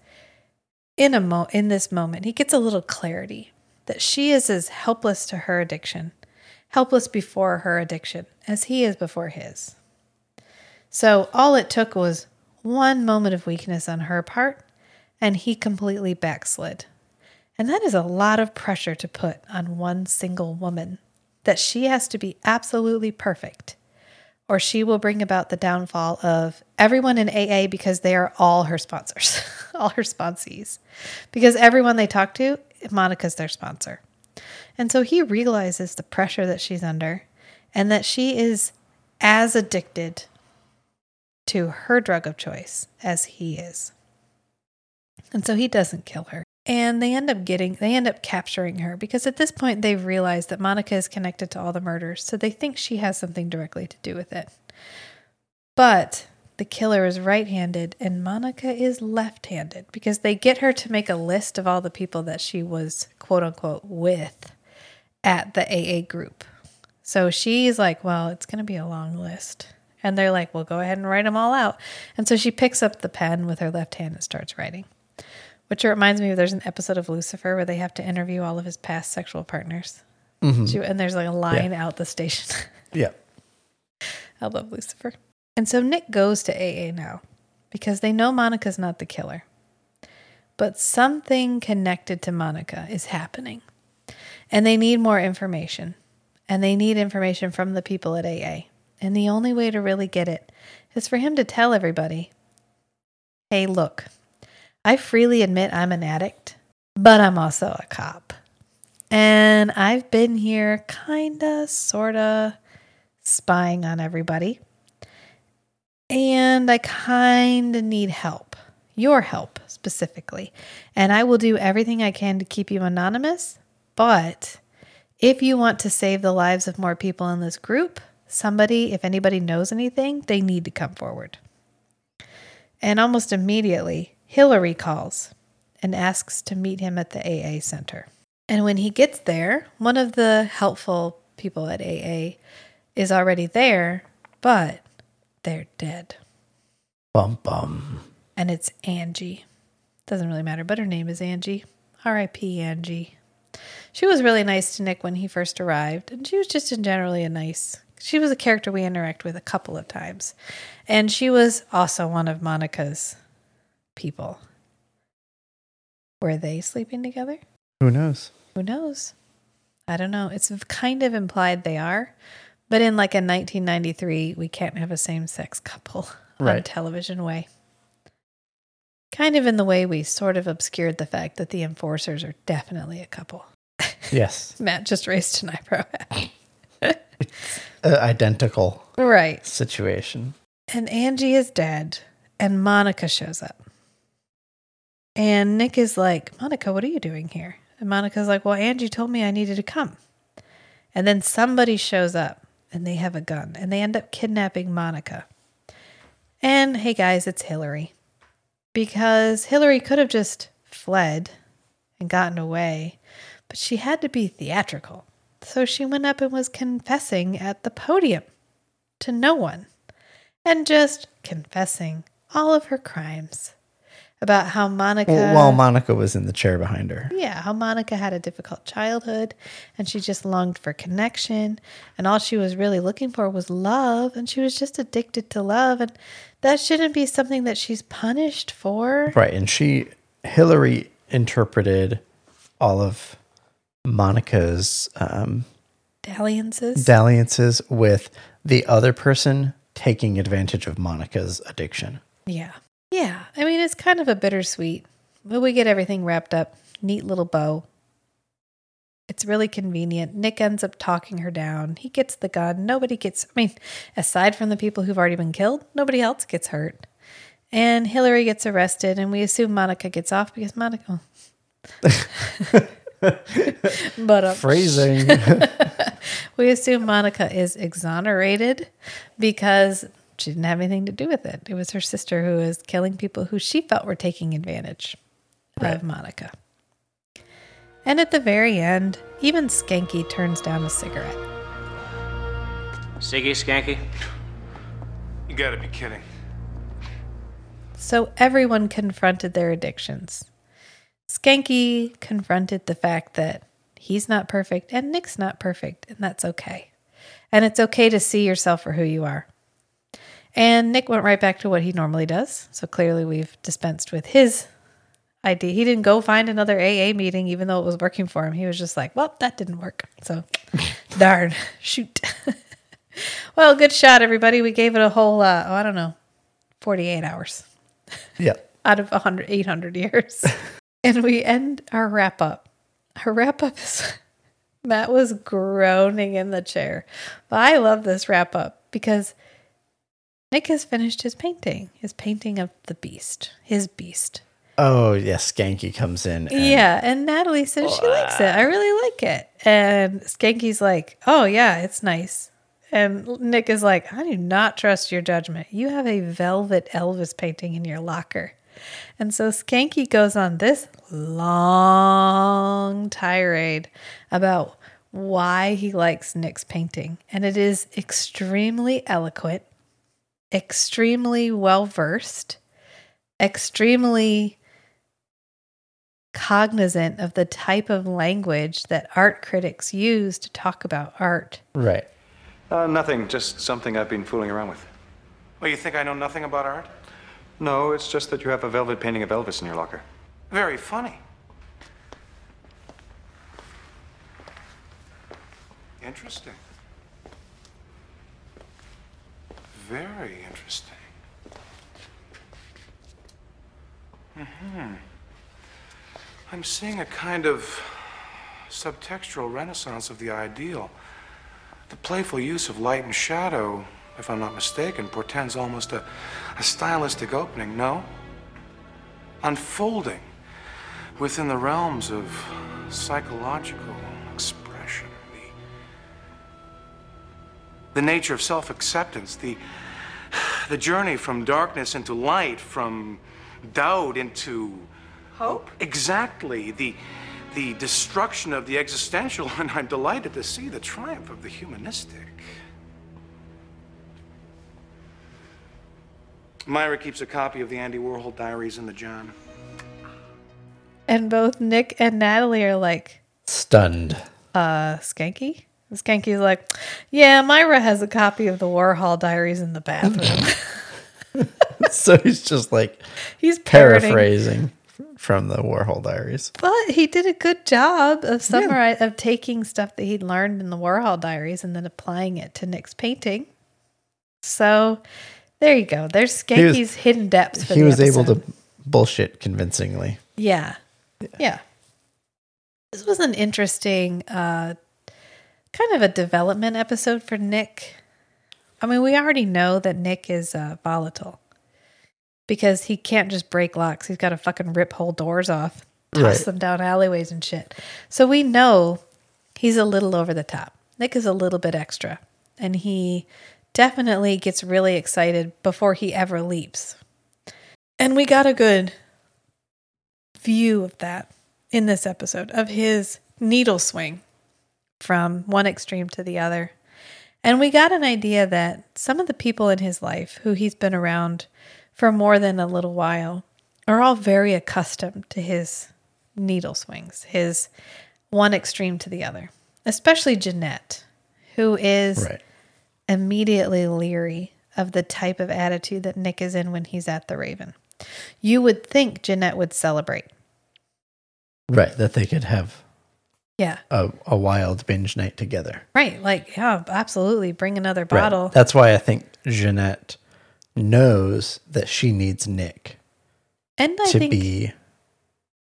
in a mo in this moment, he gets a little clarity that she is as helpless to her addiction, helpless before her addiction as he is before his. So all it took was one moment of weakness on her part, and he completely backslid. And that is a lot of pressure to put on one single woman that she has to be absolutely perfect, or she will bring about the downfall of everyone in AA because they are all her sponsors, [laughs] all her sponsees. Because everyone they talk to, Monica's their sponsor. And so he realizes the pressure that she's under and that she is as addicted to her drug of choice as he is. And so he doesn't kill her. And they end up getting, they end up capturing her because at this point they've realized that Monica is connected to all the murders. So they think she has something directly to do with it. But the killer is right handed and Monica is left handed because they get her to make a list of all the people that she was quote unquote with at the AA group. So she's like, well, it's going to be a long list. And they're like, well, go ahead and write them all out. And so she picks up the pen with her left hand and starts writing. Which reminds me of there's an episode of Lucifer where they have to interview all of his past sexual partners. Mm-hmm. She- and there's like a line out the station. [laughs] Yeah. I love Lucifer. And so Nick goes to AA now because they know Monica's not the killer. But something connected to Monica is happening. And they need more information. And they need information from the people at AA. And the only way to really get it is for him to tell everybody hey, look, I freely admit I'm an addict, but I'm also a cop. And I've been here kind of, sort of spying on everybody. And I kind of need help, your help specifically. And I will do everything I can to keep you anonymous. But if you want to save the lives of more people in this group, somebody, if anybody knows anything, they need to come forward. And almost immediately, Hillary calls and asks to meet him at the AA center. And when he gets there, one of the helpful people at AA is already there, but they're dead. Bum bum. And it's Angie. Doesn't really matter, but her name is Angie. R.I.P. Angie. She was really nice to Nick when he first arrived, and she was just in generally a nice. She was a character we interact with a couple of times, and she was also one of Monica's people. Were they sleeping together? Who knows? Who knows? I don't know. It's kind of implied they are, but in like a 1993, we can't have a same sex couple on Right. television way. Kind of in the way we sort of obscured the fact that the enforcers are definitely a couple. [laughs] Yes. Matt just raised an eyebrow. Identical right. situation. And Angie is dead, and Monica shows up. And Nick is like, Monica, what are you doing here? And Monica's like, Well, Angie told me I needed to come. And then somebody shows up and they have a gun and they end up kidnapping Monica. And hey, guys, it's Hillary. Because Hillary could have just fled and gotten away, but she had to be theatrical. So she went up and was confessing at the podium to no one and just confessing all of her crimes, about how Monica. While Monica was in the chair behind her. Yeah, how Monica had a difficult childhood and she just longed for connection. And all she was really looking for was love. And she was just addicted to love. And that shouldn't be something that she's punished for. Right. And she, Hillary interpreted all of Monica's um, Dalliances. dalliances with the other person taking advantage of Monica's addiction. yeah. Yeah. I mean, it's kind of a bittersweet, but we get everything wrapped up. Neat little bow. It's really convenient. Nick ends up talking her down. He gets the gun. Nobody gets, I mean, aside from the people who've already been killed, nobody else gets hurt. And Hillary gets arrested, and we assume Monica gets off because Monica. [laughs] but um, Phrasing. [laughs] we assume Monica is exonerated because she didn't have anything to do with it. It was her sister who was killing people who she felt were taking advantage of Monica. And at the very end, even Skanky turns down a cigarette. Siggy Skanky? You gotta be kidding. So everyone confronted their addictions. Skanky confronted the fact that he's not perfect and Nick's not perfect, and that's okay. And it's okay to see yourself for who you are. And Nick went right back to what he normally does. So clearly we've dispensed with his idea. He didn't go find another AA meeting, even though it was working for him. He was just like, well, that didn't work. So [laughs] darn, shoot. [laughs] well, good shot, everybody. We gave it a whole, uh, oh, I don't know, 48 hours [laughs] yep. out of 100, 800 years. and we end our wrap up. Our wrap up is Matt was groaning in the chair. But I love this wrap up because Nick has finished his painting, his painting of the beast, his beast. Oh, yes. Skanky comes in. and- yeah. And Natalie says she likes it. I really like it. And Skanky's like, oh, yeah, it's nice. And Nick is like, I do not trust your judgment. You have a velvet Elvis painting in your locker. And so Skanky goes on this long tirade about why he likes Nick's painting. And it is extremely eloquent, extremely well versed, extremely cognizant of the type of language that art critics use to talk about art. Right. Uh, nothing, just something I've been fooling around with. Well, you think I know nothing about art? No, it's just that you have a velvet painting of Elvis in your locker. Very funny. Interesting. Very interesting. Mm-hmm. I'm seeing a kind of subtextual renaissance of the ideal. The playful use of light and shadow, if I'm not mistaken, portends almost a, a stylistic opening, no? Unfolding within the realms of psychological the nature of self acceptance, the, the journey from darkness into light, from doubt into hope. Exactly. The, the destruction of the existential, [laughs] and I'm delighted to see the triumph of the humanistic. Myra keeps a copy of the Andy Warhol diaries in the John. And both Nick and Natalie are like, Stunned. uh, Skanky? Skanky's like, yeah, Myra has a copy of the Warhol diaries in the bathroom. [laughs] [laughs] so he's just like He's parroting. paraphrasing from the Warhol diaries. But he did a good job of summarize of taking stuff that he'd learned in the Warhol diaries and then applying it to Nick's painting. So there you go. There's He was- Skanky's hidden depths. For He was able to bullshit convincingly. Yeah. Yeah. This was an interesting uh kind of a development episode for Nick. I mean, we already know that Nick is uh, volatile because he can't just break locks. He's got to fucking rip whole doors off, toss Right. them down alleyways and shit. So we know he's a little over the top. Nick is a little bit extra, and he definitely gets really excited before he ever leaps. And we got a good view of that in this episode of his needle swing from one extreme to the other. And we got an idea that some of the people in his life who he's been around for more than a little while are all very accustomed to his needle swings, his one extreme to the other, especially Janette, who is Right. immediately leery of the type of attitude that Nick is in when he's at the Raven. You would think Janette would celebrate. Right. That they could have Yeah. a, a wild binge night together. Right. Like, yeah, absolutely. Bring another Right. bottle. That's why I think Janette knows that she needs Nick and I to think be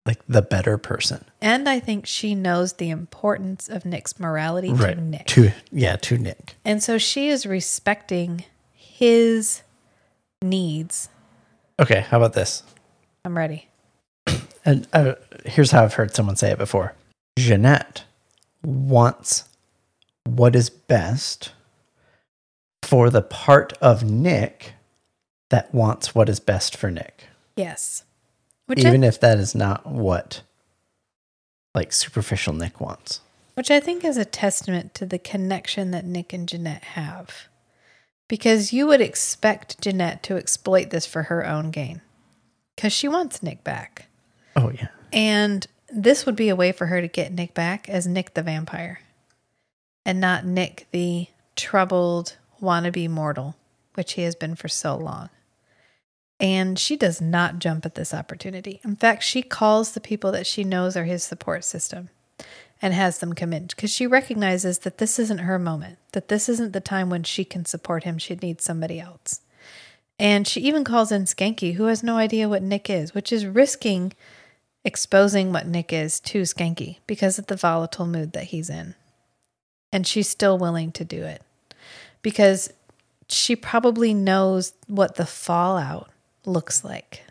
like the better person. and I think she knows the importance of Nick's morality right. to Nick. To yeah, to Nick. And so she is respecting his needs. Okay, how about this? I'm ready. And uh, here's how I've heard someone say it before. Janette wants what is best for the part of Nick that wants what is best for Nick. Yes. Which even I, if that is not what like superficial Nick wants. which I think is a testament to the connection that Nick and Janette have. Because you would expect Janette to exploit this for her own gain. Because she wants Nick back. Oh yeah. And this would be a way for her to get Nick back as Nick the vampire and not Nick the troubled wannabe mortal, which he has been for so long. And she does not jump at this opportunity. In fact, she calls the people that she knows are his support system and has them come in because she recognizes that this isn't her moment, that this isn't the time when she can support him. She needs somebody else. And she even calls in Skanky, who has no idea what Nick is, which is risking exposing what Nick is to Skanky because of the volatile mood that he's in. And she's still willing to do it because she probably knows what the fallout looks like.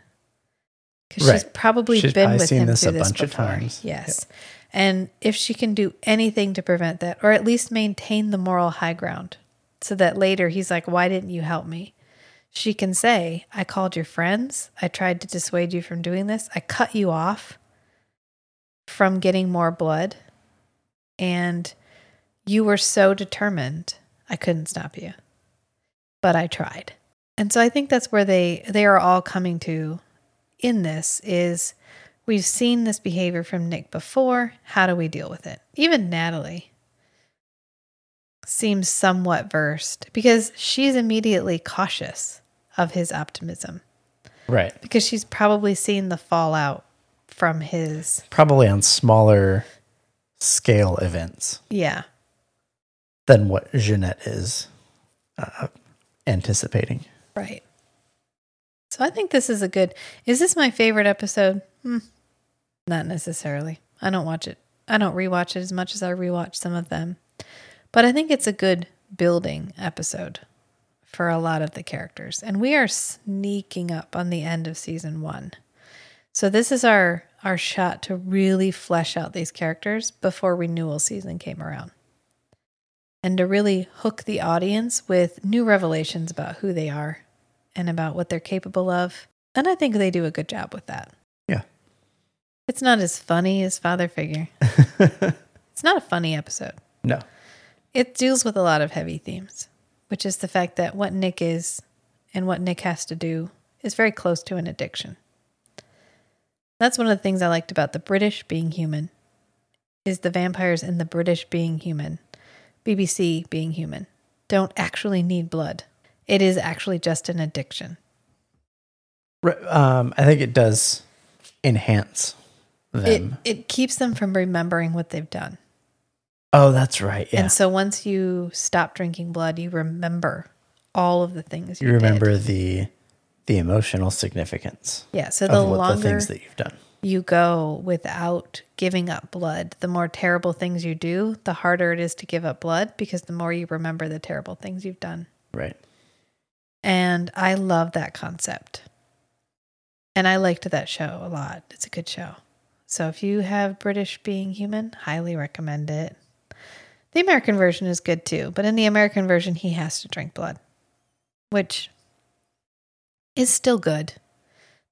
Because she's probably She's been probably with seen him this through a this bunch of before. times. Yes. And if she can do anything to prevent that, or at least maintain the moral high ground, so that later he's like, Why didn't you help me? She can say, I called your friends. I tried to dissuade you from doing this. I cut you off from getting more blood. And you were so determined, I couldn't stop you. But I tried. And so I think that's where they they are all coming to in this is we've seen this behavior from Nick before. How do we deal with it? Even Natalie seems somewhat versed because she's immediately cautious of his optimism. Right. because she's probably seen the fallout from his Probably on smaller scale events yeah. than what Janette is uh, anticipating. right. So i think this is a good is this my favorite episode? Hmm. not necessarily. I don't watch it. I don't rewatch it as much as i rewatch some of them. But i think it's a good building episode for a lot of the characters and we are sneaking up on the end of season one so this is our our shot to really flesh out these characters before renewal season came around and to really hook the audience with new revelations about who they are and about what they're capable of. And I think they do a good job with that. Yeah. It's not as funny as Father Figure. [laughs] it's not a funny episode. No. It deals with a lot of heavy themes, which is the fact that what Nick is and what Nick has to do is very close to an addiction. That's one of the things I liked about the British being human is the vampires in the British being human, BBC being human, don't actually need blood. It is actually just an addiction. Um, I think it does enhance It them. it keeps them from remembering what they've done. Oh, that's right. Yeah. And so once you stop drinking blood, you remember all of the things you, you remember did. the the emotional significance Yeah, so the longer the things that you've done. you go without giving up blood, the more terrible things you do, the harder it is to give up blood because the more you remember the terrible things you've done. Right. And I love that concept. And I liked that show a lot. It's a good show. So if you have British Being Human, highly recommend it. The American version is good too, but in the American version, he has to drink blood, which is still good.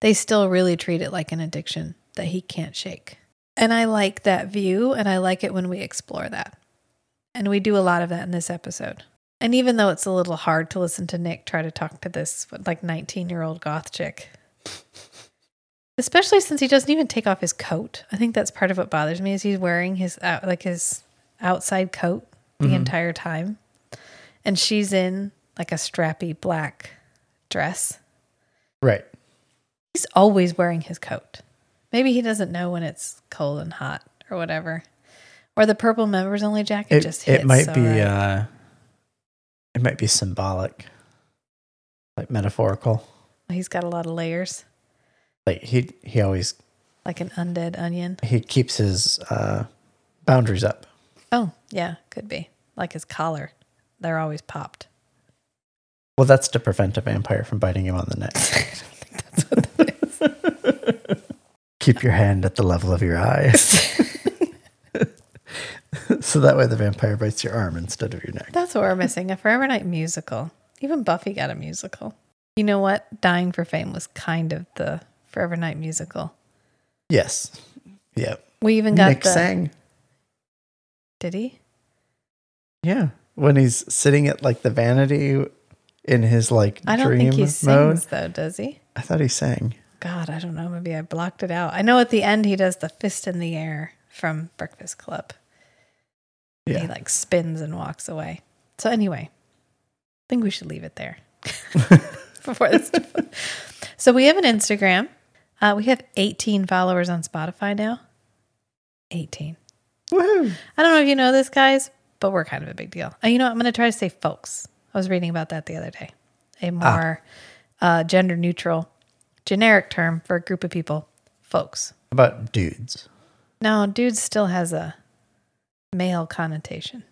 They still really treat it like an addiction that he can't shake. And I like that view, and I like it when we explore that. And we do a lot of that in this episode. And even though it's a little hard to listen to Nick try to talk to this like 19 year old goth chick, especially since he doesn't even take off his coat. I think that's part of what bothers me is he's wearing his out, like his outside coat the entire time, and she's in like a strappy black dress. Right. He's always wearing his coat. Maybe he doesn't know when it's cold and hot or whatever. Or the purple members only jacket It, just hits it might so be right. uh it might be symbolic. Like metaphorical. He's got a lot of layers, Like he he always like an undead onion. he keeps his uh boundaries up. Oh, yeah, could be. Like his collar. They're always popped. Well, that's to prevent a vampire from biting you on the neck. [laughs] Keep your hand at the level of your eyes. [laughs] [laughs] so that way the vampire bites your arm instead of your neck. That's what we're missing a Forever Knight musical. Even Buffy got a musical. You know what? Dying for Fame was kind of the Forever Knight musical. Yes. Yep. We even got Nick the. sang. Did he? Yeah. When he's sitting at like the vanity in his like I don't dream think he mode. sings though, does he? I thought he sang. God, I don't know. Maybe I blocked it out. I know at the end he does the fist in the air from Breakfast Club. Yeah. He like spins and walks away. So anyway, I think we should leave it there [laughs] before this. so we have an Instagram. Uh, we have 18 followers on Spotify now. 18. Woohoo. I don't know if you know this, guys, but we're kind of a big deal. And you know, what? I'm going to try to say folks. I was reading about that the other day. A more uh, gender neutral, generic term for a group of people, folks. How about dudes? No, dude still has a male connotation.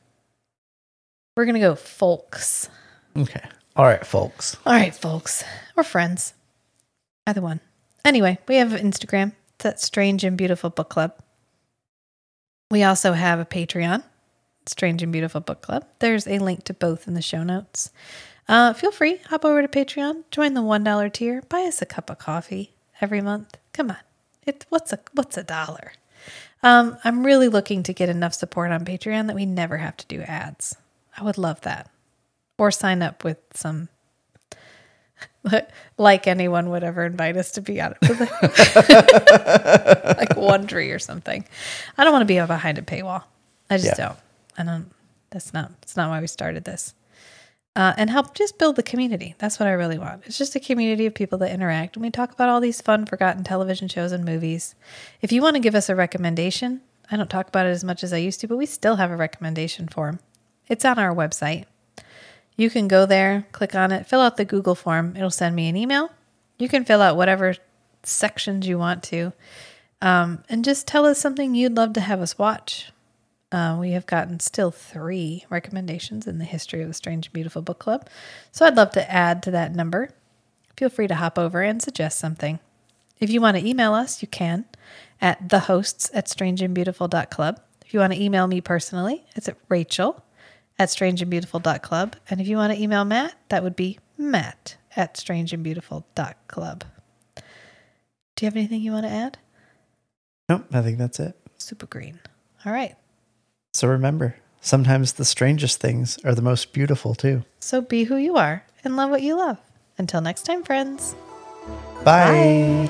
We're going to go folks. Okay. All right, folks. All right, folks. We're friends. Either one. Anyway, we have Instagram. It's that Strange and Beautiful Book Club. We also have a Patreon, Strange and Beautiful Book Club. There's a link to both in the show notes. Uh, feel free, hop over to Patreon, join the one dollar tier, buy us a cup of coffee every month. Come on, it's what's a what's a dollar? Um, I'm really looking to get enough support on Patreon that we never have to do ads. I would love that, or sign up with some [laughs] like anyone would ever invite us to be on it. [laughs] [laughs] like Wondery or something. I don't want to be behind a paywall. I just Yeah. don't. I don't. That's not. That's not why we started this. Uh, and help just build the community. That's what I really want. It's just a community of people that interact and we talk about all these fun, forgotten television shows and movies. If you want to give us a recommendation, I don't talk about it as much as I used to, but we still have a recommendation form. It's on our website. You can go there, click on it, fill out the Google form. It'll send me an email. You can fill out whatever sections you want to, um, and just tell us something you'd love to have us watch. Uh, we have gotten still three recommendations in the history of the Strange and Beautiful Book Club, so I'd love to add to that number. Feel free to hop over and suggest something. If you want to email us, you can at the hosts at strangeandbeautiful.club. If you want to email me personally, it's at Rachel at strangeandbeautiful.club. And if you want to email Matt, that would be Matt at strangeandbeautiful.club. Do you have anything you want to add? Nope, I think that's it. Super green. All right. So remember, sometimes the strangest things are the most beautiful too. So be who you are and love what you love. Until next time, friends. Bye.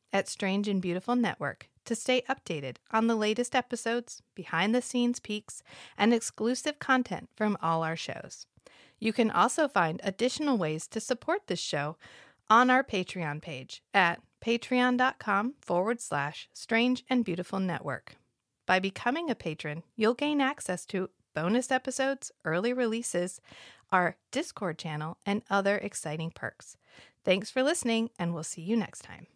at Strange and Beautiful Network to stay updated on the latest episodes, behind the scenes peeks, and exclusive content from all our shows. You can also find additional ways to support this show on our Patreon page at patreon.com forward slash strange and beautiful network. By becoming a patron, you'll gain access to bonus episodes, early releases, our Discord channel, and other exciting perks. Thanks for listening, and we'll see you next time.